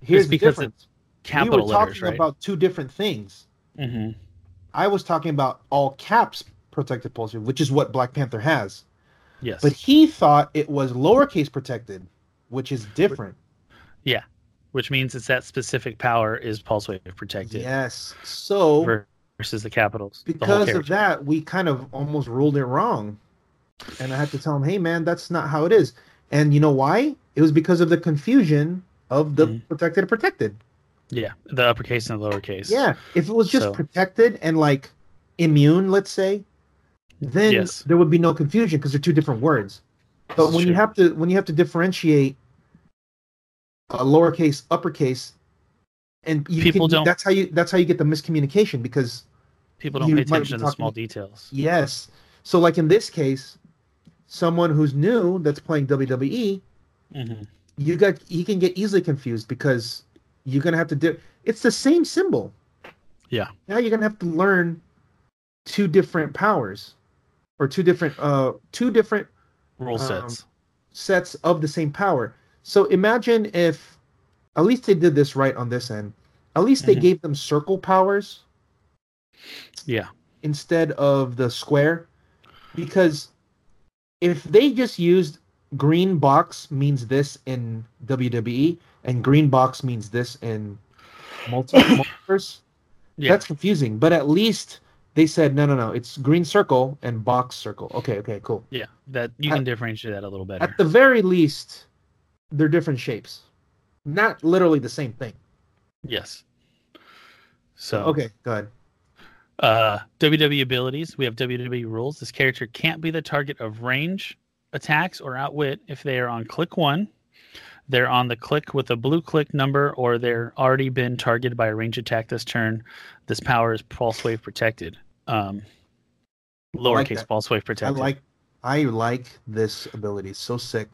here's the because difference. capital we were letters, talking right? about two different things. hmm I was talking about all caps protected pulse wave, which is what Black Panther has. Yes. But he thought it was lowercase protected, which is different. Yeah. Which means it's that specific power is pulse wave protected Yes. So versus the capitals. the because of that, we kind of almost ruled it wrong. And I had to tell him, hey man, that's not how it is. And you know why? It was because of the confusion of the Mhm. protected and protected. Yeah, the uppercase and the lowercase. Yeah, if it was just So- protected and like immune, let's say, then Yes. there would be no confusion because they're two different words. But when you have to when you have to differentiate a lowercase, uppercase, and you People can, don't- that's how you that's how you get the miscommunication because People don't pay attention to the small details. yes, so like in this case, someone who's new that's playing WWE, hmm you got he can get easily confused because you're gonna have to do it's the same symbol. Yeah. Now you're gonna have to learn two different powers, or two different uh two different Rule Um, sets. sets of the same power. So imagine if at least they did this right on this end. At least they Mhm. gave them circle powers Yeah. instead of the square, because if they just used green box means this in WWE and green box means this in multi- [coughs] multiverse, Yeah. that's confusing. But at least they said no, no, no. It's green circle and box circle. Okay, okay, cool. Yeah. That you At- can differentiate that a little better. At the very least, they're different shapes, not literally the same thing. yes. So Okay, go ahead. Uh, WWE abilities. We have WWE rules. This character can't be the target of range attacks or outwit if they are on click one. They're on the click with a blue click number, or they're already been targeted by a range attack this turn. This power is pulse wave protected. Um, lowercase that. pulse wave I like, I like this ability. So sick.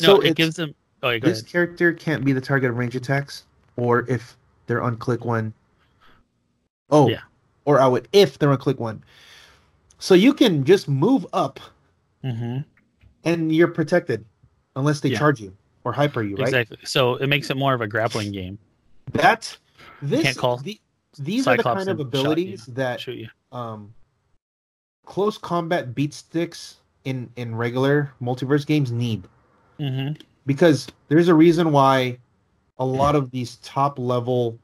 No, it gives them. Oh, yeah, this ahead. character can't be the target of range attacks, or if they're on click one. Oh, Yeah. Or I would if they're on click one. So you can just move up hmm and you're protected, unless they Yeah. charge you or hyper you, right? Exactly. So it makes it more of a grappling game. That this can't call the, these are the kind of shot you. abilities that um close combat beat sticks in in regular multiverse games need hmm because there's a reason why a lot of these top level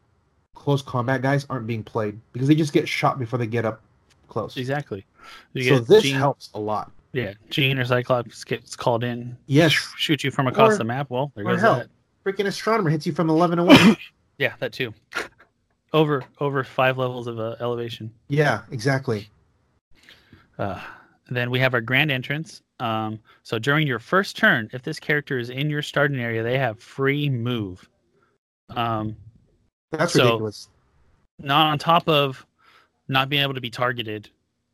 close combat guys aren't being played because they just get shot before they get up close. Exactly. You So this Jean- helps a lot. Yeah, Jean or Cyclops gets called in. Yes. Shoot you from across Or- the map. Well, there goes hell. that. Freaking astronomer hits you from 11 away. [coughs] Yeah, that too. over over five levels of uh, elevation. yeah, exactly. Uh, then we have our grand entrance. Um, so during your first turn, if this character is in your starting area, they have free move. Um, That's So- ridiculous. not on top of not being able to be targeted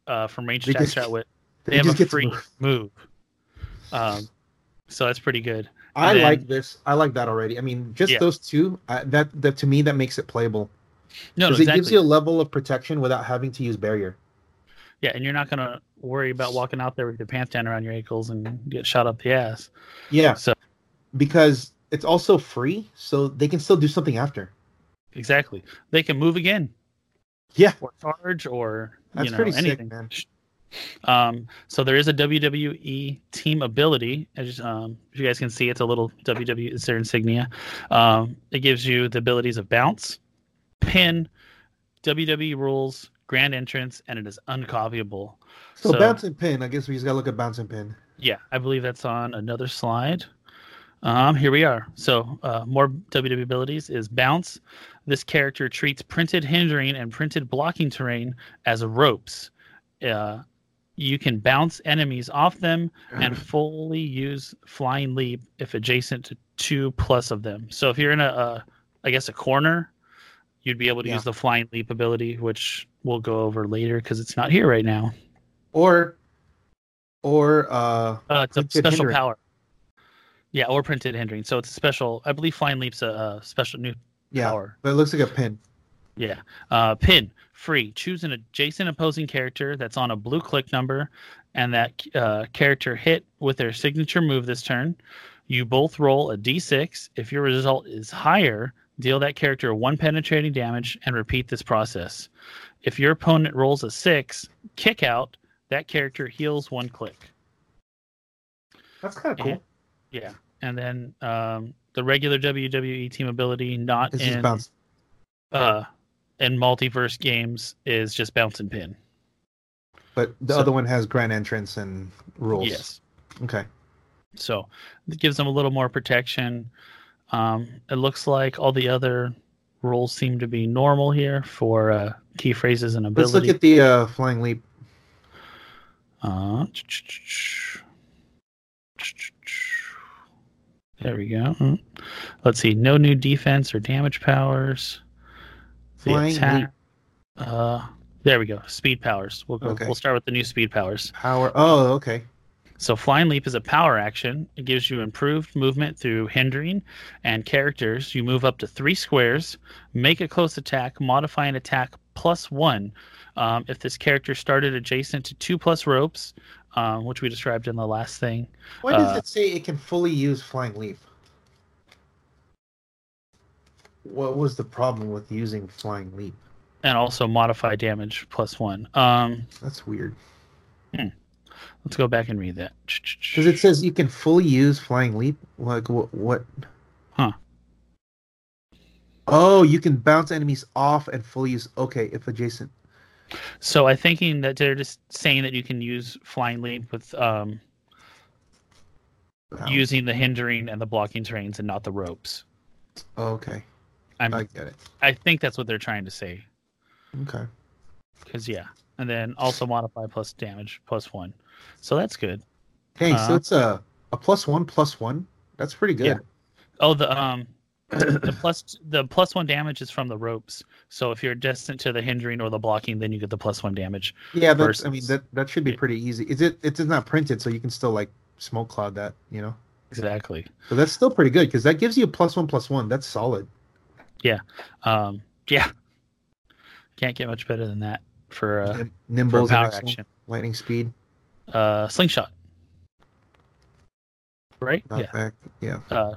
uh, from range just- or outwit. They They have a free move. move. Um, so that's pretty good. I then- like this. I like that already. I mean, just Yeah. those two. Uh, that that to me that makes it playable No, no because exactly. it gives you a level of protection without having to use barrier. Yeah, and you're not gonna worry about walking out there with your pants down around your ankles and get shot up the ass. Yeah. So because it's also free, so they can still do something after. Exactly. They can move again. Yeah. Or charge or That's you know, pretty anything. sick, man. Um, so there is a WWE team ability. As um, if you guys can see, it's a little WWE. It's their insignia. Um, it gives you the abilities of bounce, pin, WWE rules, grand entrance, and it is uncopyable. So, So- bouncing pin, I guess we just gotta look at bouncing pin. Yeah, I believe that's on another slide. Um, here we are. So uh, more WWE abilities is bounce. This character treats printed hindering and printed blocking terrain as ropes. Uh, you can bounce enemies off them and [laughs] fully use flying leap if adjacent to two plus of them. So if you're in a, a I guess a corner, you'd be able to Yeah. use the flying leap ability, which we'll go over later because it's not here right now. Or or uh Uh, it's a special hindering. power. Yeah, or printed hindering. So it's a special. I believe flying leap's a, a special new yeah, power. but it looks like a pin. Yeah. Uh, pin free. Choose an adjacent opposing character that's on a blue click number, and that uh, character hit with their signature move this turn. You both roll a d6. If your result is higher, deal that character one penetrating damage and repeat this process. If your opponent rolls a six, kick out. That character heals one click. That's kind of cool. And- yeah, and then um, the regular WWE team ability, not is in uh, in multiverse games, is just bounce and pin. But the so- other one has grand entrance and rules. Yes, Okay. so it gives them a little more protection. Um, it looks like all the other rules seem to be normal here for uh, key phrases and ability. Let's look at the uh, flying leap. Uh, there we go. Mm. Let's see. No new defense or damage powers. The Flying attack. Uh, there we go. Speed powers. We'll go. Okay. We'll start with the new speed powers. power. Oh, okay. So flying leap is a power action. It gives you improved movement through hindering and characters. You move up to three squares, make a close attack, modify an attack plus one. Um, if this character started adjacent to two plus ropes, um, which we described in the last thing, Why does Uh, it say it can fully use flying leap? What was the problem with using flying leap? and also modify damage plus one. Um, That's weird. let's go back and read that. Because it says you can fully use flying leap. Like what? What? Huh. Oh, you can bounce enemies off and fully use. Okay, if adjacent. So I'm thinking that they're just saying that you can use flying leap with um, bounce. using the hindering and the blocking terrains and not the ropes. Oh, okay, I'm, I get it. I think that's what they're trying to say. Okay. Because yeah, and then also modify plus damage plus one. So that's good. Hey, so Uh-huh. it's a a plus one plus one. That's pretty good. Yeah. Oh, the um, the plus the plus one damage is from the ropes. So if you're distant to the hindering or the blocking, then you get the plus one damage. Yeah, that's. I mean that that should be pretty easy. Is it? It's not printed, so you can still like smoke cloud that. You know. Exactly. So that's still pretty good because that gives you a plus one plus one. That's solid. Yeah. Um, yeah. Can't get much better than that for uh, Nim- for Nimbles, power and action. lightning speed, Uh, slingshot. Right? knockback. yeah. Yeah. Uh,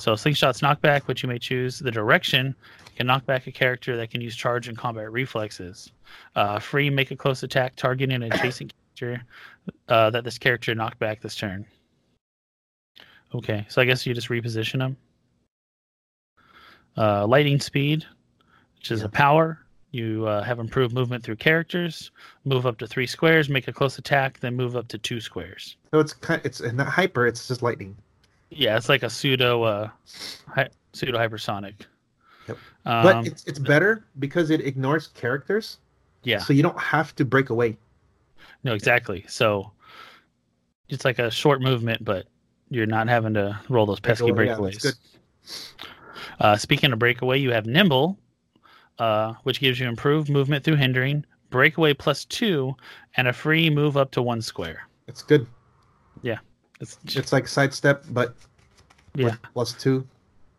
so slingshot's knockback, which you may choose the direction. You can knock back a character that can use charge and combat reflexes. Uh, free, make a close attack targeting an adjacent [coughs] character uh, that this character knocked back this turn. Okay, so I guess you just reposition them. Uh, lightning speed, which is a power. You uh, have improved movement through characters. Move up to three squares, make a close attack, then move up to two squares. So it's kind. of, It's not hyper. It's just lightning. Yeah, it's like a pseudo uh hy- pseudo hypersonic. Yep. Um, But it's it's better because it ignores characters. yeah, So you don't have to break away. no, exactly. So it's like a short movement, but you're not having to roll those pesky Breakaway, yeah, breakaways. that's Uh, speaking of breakaway, you have nimble, uh, which gives you improved movement through hindering, breakaway plus two, and a free move up to one square. It's good. It's It's like sidestep, but yeah, plus two.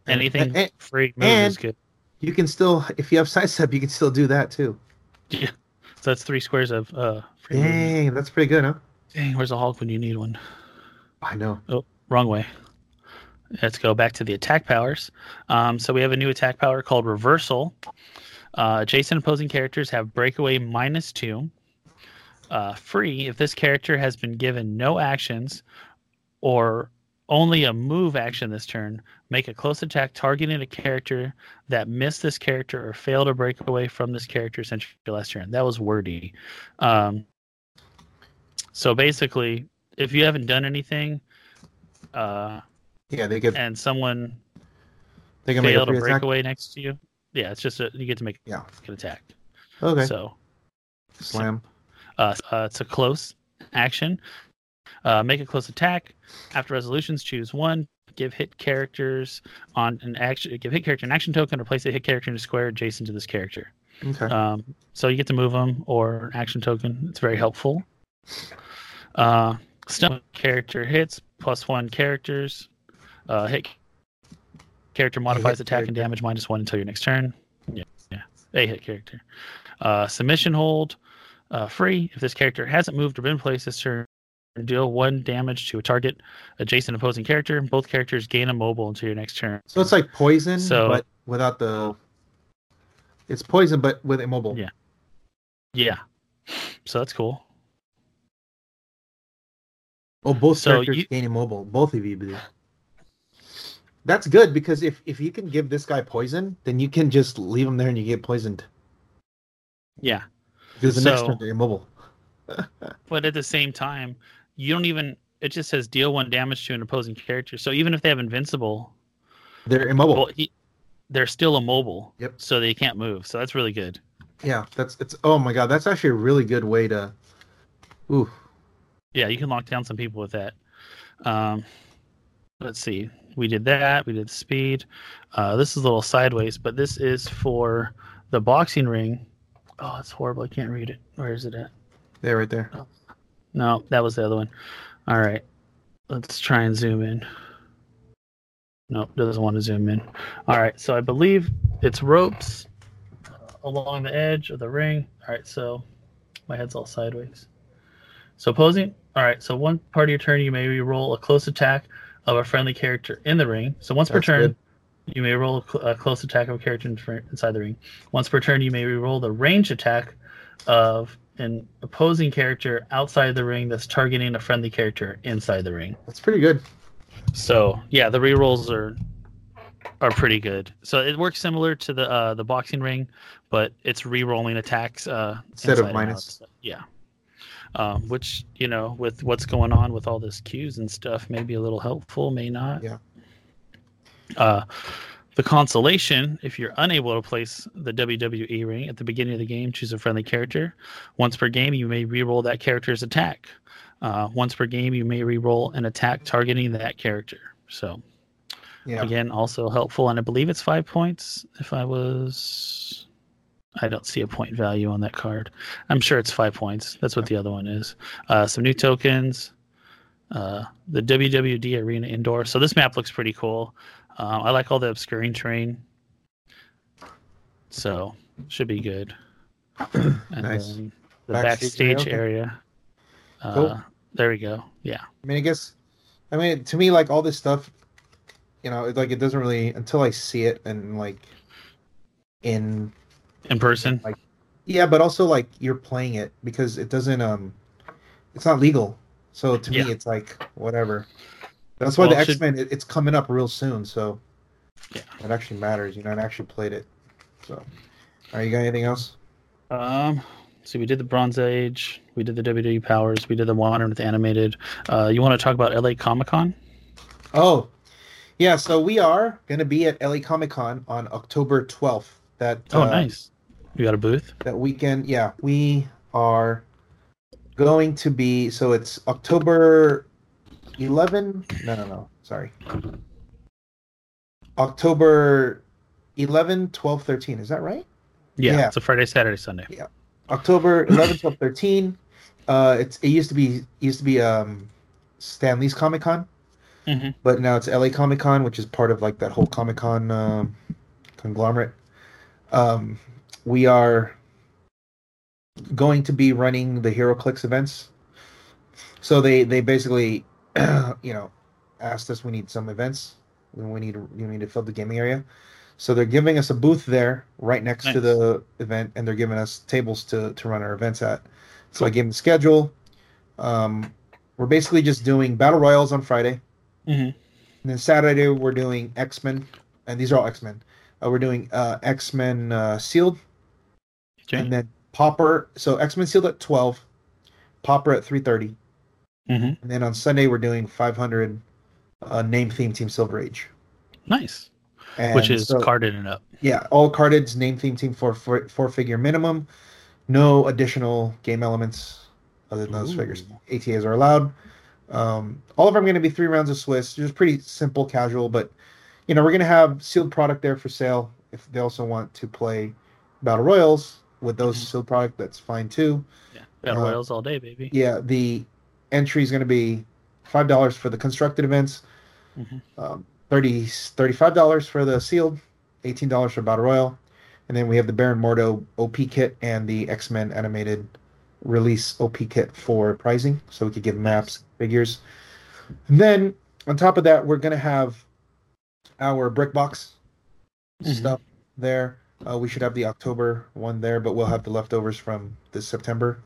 Anything and- and free move is good. you can still, if you have sidestep, you can still do that too. Yeah, So that's three squares of uh. Free. Dang, that's pretty good, huh? Dang, where's the Hulk when you need one? I know. Oh, wrong way. let's go back to the attack powers. Um, so we have a new attack power called Reversal. Uh, adjacent opposing characters have breakaway minus two. Uh, free if this character has been given no actions or only a move action this turn. Make a close attack targeting a character that missed this character or failed to break away from this character since your last turn. That was wordy. Um, so basically, if you haven't done anything, uh, Yeah, they get and someone they can make a failed to break attack. away next to you, yeah, it's just a, you get to make Yeah. an attack. Okay. So Slam. uh, uh, it's a close action. Uh, make a close attack. After resolutions, choose one. Give hit characters on an action. Give hit character an action token, or place a hit character in a square adjacent to this character. Okay. Um, so you get to move them or an action token. It's very helpful. Uh, stun character hits plus one characters. Uh, hit character modifies hit attack and damage minus one until your next turn. Yeah, yeah. A hit character. Uh, submission hold. Uh, free. If this character hasn't moved or been placed this turn, deal one damage to a target adjacent opposing character. Both characters gain a mobile until your next turn. so it's like poison, So- but without the. It's poison, but with immobile. Yeah. Yeah. So that's cool. Oh, both So characters you- gain immobile. Both of you do. That's good because if if you can give this guy poison, then you can just leave him there and you get poisoned Yeah. because the next So- turn they're immobile. [laughs] But at the same time, you don't even. It just says deal one damage to an opposing character. So even if they have invincible, They're immobile. well, he, they're still immobile. Yep. So they can't move. So that's really good. yeah, that's it's. Oh my god, that's actually a really good way to. Ooh, Yeah, you can lock down some people with that. Um, let's see. We did that. We did speed. Uh, this is a little sideways, but this is for the boxing ring. Oh, it's horrible. I can't read it. Where is it at? there, right there. No, that was the other one. All right. Let's try and zoom in. Nope, doesn't want to zoom in. All right, so I believe it's ropes along the edge of the ring. All right, so my head's all sideways. So opposing. All right, so one part of your turn, you may re-roll a close attack of a friendly character in the ring. So once per turn, good. you may roll a, a close attack of a character in inside the ring. Once per turn, you may re-roll the range attack of an opposing character outside the ring that's targeting a friendly character inside the ring. That's pretty good. So yeah, the rerolls are are pretty good. So it works similar to the uh, the boxing ring, but it's re-rolling attacks uh, Instead of inside out. minus. So, yeah. Um, which you know, with what's going on with all this cues and stuff, may be a little helpful, may not. Yeah. Uh, the consolation, if you're unable to place the WWE ring at the beginning of the game, choose a friendly character. Once per game, you may re-roll that character's attack. Uh, once per game, you may re-roll an attack targeting that character. So Yeah. again, also helpful, and I believe it's five points. If I was, I don't see a point value on that card. I'm sure it's five points. That's what the other one is. Uh, some new tokens. Uh, the WWE Arena Indoor. So this map looks pretty cool. Uh, I like all the obscuring terrain. So should be good. [clears throat] And Nice. then the Backstage backstage area, area. Uh, Cool. There we go. Yeah. I mean, I guess, I mean, to me, like all this stuff, you know, it, like it doesn't really until I see it and like in In person. like yeah, but also like you're playing it because it doesn't um, it's not legal. So to Yeah. me, it's like whatever. That's why Well, the X Men it, it's coming up real soon. So Yeah. it actually matters. You know, I actually played it. So, all right, you got anything else? Um, so we did the Bronze Age, we did the WWE Powers, we did the Modern with animated. Uh, you want to talk about LA Comic Con? Oh, yeah. So we are gonna be at LA Comic Con on October twelfth. That Oh, uh, nice. You got a booth? that weekend. Yeah, we are going to be. So it's October 11. No, no, no. Sorry. October 11, 12, 13. Is that right? Yeah, Yeah. it's a Friday, Saturday, Sunday. Yeah. October 11, 12, 13. Uh, it's it used to be used to be um Stan Lee's Comic Con, hmm but now it's LA Comic Con, which is part of like that whole Comic Con um, conglomerate. Um, we are going to be running the HeroClix events. So they they basically, [clears throat] you know, asked us we need some events We need we need to fill the gaming area. So they're giving us a booth there right next to the event, and they're giving us tables to to run our events at. So I gave them the schedule. Um, we're basically just doing battle royals on Friday, Mm-hmm. and then Saturday we're doing X Men, and these are all X Men. Uh, we're doing uh, X Men uh, sealed, Okay. and then Pauper. So X Men sealed at twelve, Pauper at three thirty, hmm and then on Sunday we're doing five hundred uh, name theme team Silver Age, Nice. and Which is so- carded and up. Yeah, all carded name theme team for four, four figure minimum. No additional game elements other than those Ooh. figures. ATAs are allowed. Um, all of them are going to be three rounds of Swiss. Just pretty simple, casual. But you know, we're going to have sealed product there for sale. If they also want to play battle royals with those Mhm. sealed product, that's fine too. Yeah. Battle Uh, royals all day, baby. Yeah, the entry is going to be five dollars for the constructed events, Mhm. um, 30 $35 for the sealed, eighteen dollars for battle royal, and then we have the Baron Mordo OP kit and the X Men animated release OP kit for pricing, so we could give maps, figures. And then on top of that, we're going to have our brick box Mhm. stuff there. Uh, we should have the October one there, but we'll have the leftovers from this September.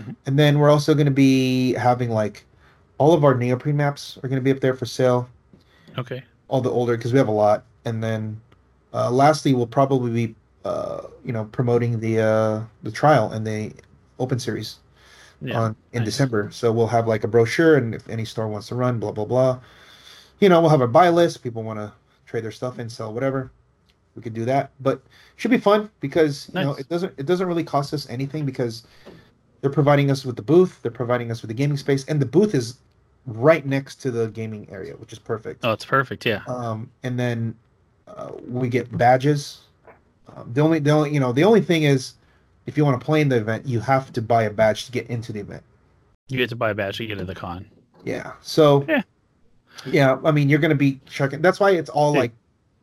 Mhm. [laughs] And then we're also going to be having like all of our neoprene maps are going to be up there for sale. Okay. All the older because we have a lot. And then uh, lastly, we'll probably be uh, you know promoting the uh, the trial and the open series Yeah. on in nice. December. So we'll have like a brochure, and if any store wants to run, blah blah blah. You know, we'll have a buy list. People want to trade their stuff and sell whatever. We could do that, but should be fun because you know it doesn't it doesn't really cost us anything because they're providing us with the booth, they're providing us with the gaming space, and the booth is right next to the gaming area, which is perfect. Oh, it's perfect. Yeah. Um, and then uh, we get badges. Um, the only the only you know the only thing is if you want to play in the event, you have to buy a badge to get into the event. You get to buy a badge to get to the con. Yeah. So Yeah. yeah, I mean you're gonna be checking that's why it's all like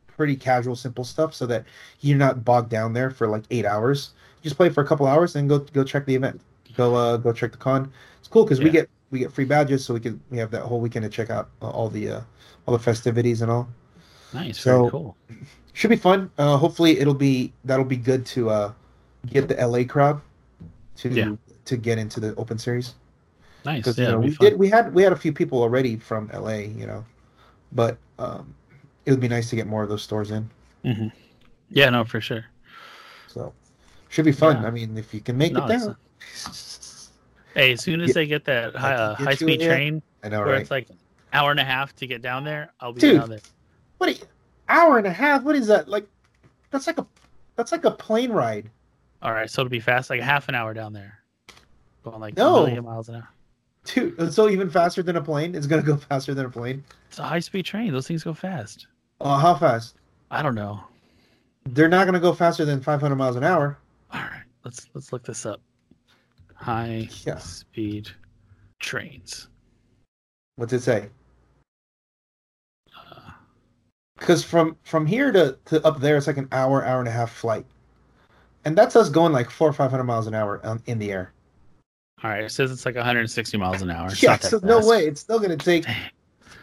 pretty casual, simple stuff so that you're not bogged down there for like eight hours. You just play for a couple hours and go go check the event. Go uh go check the con. It's cool because we get we get free badges so we can we have that whole weekend to check out uh, all the uh all the festivities and all. Nice. So- very cool. Should be fun. Uh hopefully it'll be that'll be good to uh get the LA crowd to Yeah. to get into the open series. Nice. Yeah. you know we fun. did we had we had a few people already from LA, you know, but um, it would be nice to get more of those stores in. Mhm. Yeah. No, for sure. So should be fun. Yeah. I mean, if you can make No, it down. Hey, as soon as they get that high, uh, high speed train I know, where right? it's like hour and a half to get down there, I'll be Dude. down there. What? A, hour and a half? What is that? Like, that's like a that's like a plane ride. All right, so it'll be fast, like half an hour down there, going like No. a million miles an hour. Dude, so even faster than a plane. It's gonna go [laughs] faster than a plane. It's a high speed train. Those things go fast. Uh, how fast? I don't know. They're not gonna go faster than 500 miles an hour. All right, let's let's look this up. High Yeah. speed trains. What's it say? Uh, Because from from here to, to up there, it's like an hour, hour and a half flight, and that's us going like four or five hundred miles an hour on, in the air. all right, it says it's like 160 miles an hour. It's yeah, so no way. It's still gonna take.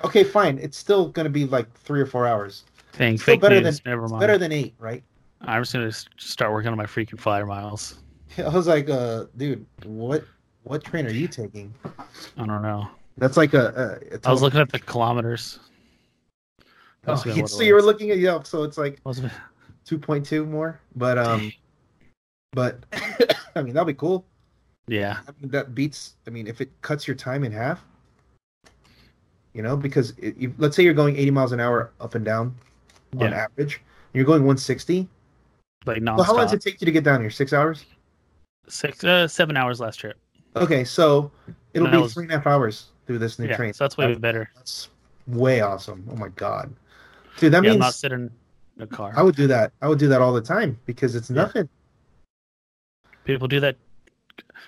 Okay, fine. It's still gonna be like three or four hours. Fake better news. than- Never mind. better than eight, right? I'm just gonna start working on my freaking flyer miles. [laughs] I was like, uh, dude, what what train are you taking? I don't know. That's like a. a, I was looking at the kilometers. Oh, Must have been yeah, what it so you were looking at Yelp, So it's like two point two more, but um, but [coughs] I mean that'll be cool. Yeah. I mean, that beats. I mean, if it cuts your time in half, you know, because it, you, let's say you're going 80 miles an hour up and down on average, and you're going 160. Like So how long does it take you to get down here? Six hours? Six, uh, seven hours last trip. Okay, so it'll And be was- three and a half hours through this new Yeah, train. so that's way better. That's way awesome. Oh my god, dude, that yeah, I'm not sitting in a car. I would do that. I would do that all the time because it's Yeah. nothing. People do that.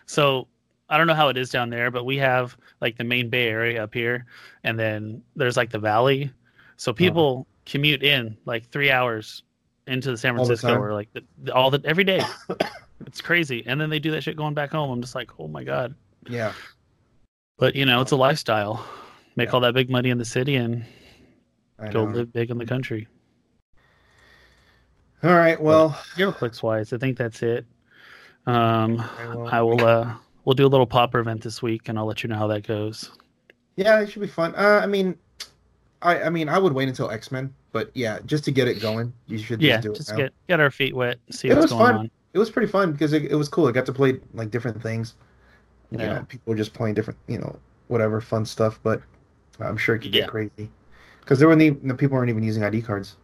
So I don't know how it is down there, but we have like the main Bay Area up here, and then there's like the valley. So Uh-huh. people commute in like three hours into the San Francisco or like the- all the every day. [coughs] it's crazy, and then they do that shit going back home. I'm just like, oh my god. Yeah, But you know, it's a lifestyle. Make Yeah. all that big money in the city and I Go know. live big in the country. All right. Well, HeroClix wise, I think that's it. Um, I will. Uh, we'll do a little Pauper event this week, and I'll let you know how that goes. yeah, it should be fun. Uh, I mean, I I mean, I would wait until X Men, but yeah, just to get it going, you should Yeah, just it just now. get get our feet wet, see It what's was going fun. on. It was pretty fun because it, it was cool. I got to play like different things. You Yeah. know, people were just playing different, you know, whatever fun stuff. But I'm sure it could Yeah. get crazy because there weren't even, the people weren't even using ID cards.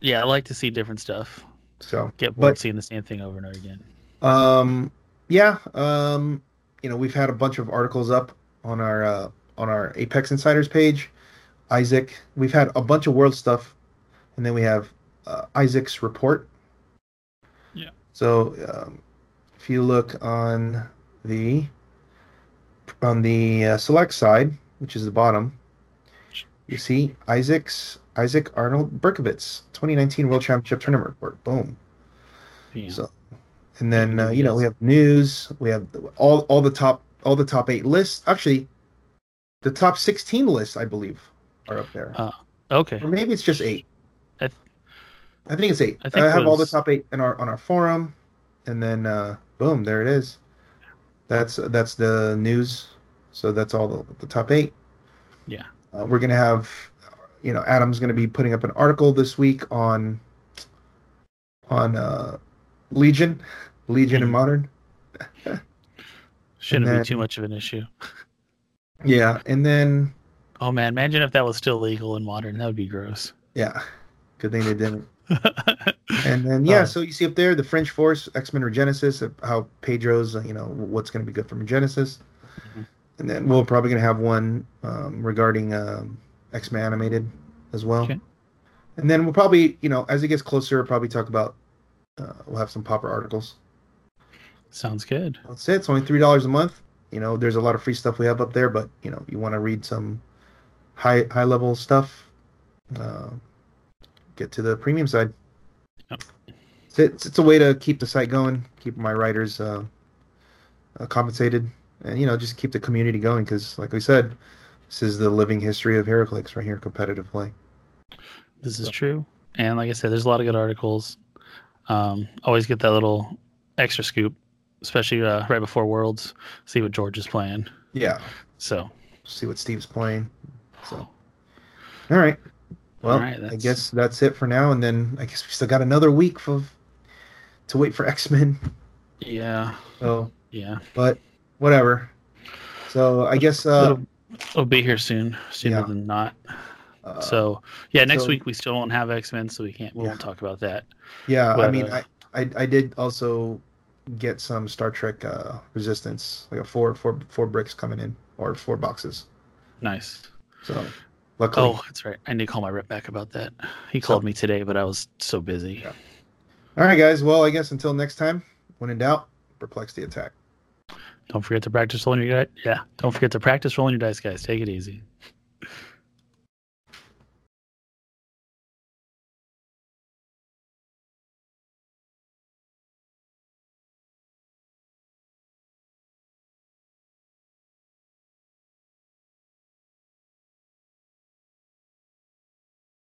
Yeah, I like to see different stuff. So Get bored But- seeing the same thing over and over again. Um, yeah. Um, you know, we've had a bunch of articles up on our uh, on our Apex Insiders page. Isaac, we've had a bunch of world stuff, and then we have uh, Isaac's report. So, um, if you look on the on the uh, select side, which is the bottom, you see Isaac's Isaac Arnold Berkovitz 2019 World Championship Tournament report. Boom. Yeah. So, and then uh, you know we have news. We have all all the top all the top eight lists. Actually, the top sixteen lists I believe are up there, Uh, okay. or maybe it's just eight. I think it's eight. I I, have all the top eight in our on our forum, and then uh, boom, there it is. That's that's the news. So that's all the, the top eight. Yeah. Uh, we're gonna have, you know, Adam's gonna be putting up an article this week on on uh, Legion, Legion and Mhm. Modern. Shouldn't then- be too much of an issue. Yeah, and then Oh man, imagine if that was still legal in modern. That would be gross. yeah, good thing they didn't. And then yeah, Uh, so you see up there the French Force, X Men Regenesis, how Pedro's, uh, you know, what's going to be good for Regenesis. Mhm. And then we're probably going to have one um, regarding um, X Men Animated as well. Okay. And then we'll probably, you know, as it gets closer, we'll probably talk about. Uh, we'll have some Pauper articles. Sounds good. That's it. It's only three dollars a month. You know, there's a lot of free stuff we have up there, but you know, you want to read some high high level stuff. Uh, get to the premium side. It's, it's it's a way to keep the site going, keep my writers uh, uh, compensated, and you know, just keep the community going. Because, like we said, this is the living history of HeroClix right here, competitive play. This is So- true. And like I said, there's a lot of good articles. Um, always get that little extra scoop, especially uh, right before Worlds. See what George is playing. Yeah. So See what Steve's playing. So, all right. Well, All right, I guess that's it for now, and then I guess we still got another week of to wait for [laughs] X Men. yeah, So, yeah, but whatever. So I guess uh, it'll, it'll be here soon, sooner yeah. than not. uh, So yeah, next so- week we still won't have X Men, so we can't. We Yeah. won't talk about that. yeah, I mean, uh, I, I I did also get some Star Trek uh, Resistance, like a four four four bricks coming in or four boxes. Nice. So luckily, Oh, that's right. I need to call my rep back about that. He called me today, but I was so busy. Yeah. all right, guys. Well, I guess until next time, when in doubt, perplex the attack. Don't forget to practice rolling your dice. Yeah, don't forget to practice rolling your dice, guys. Take it easy.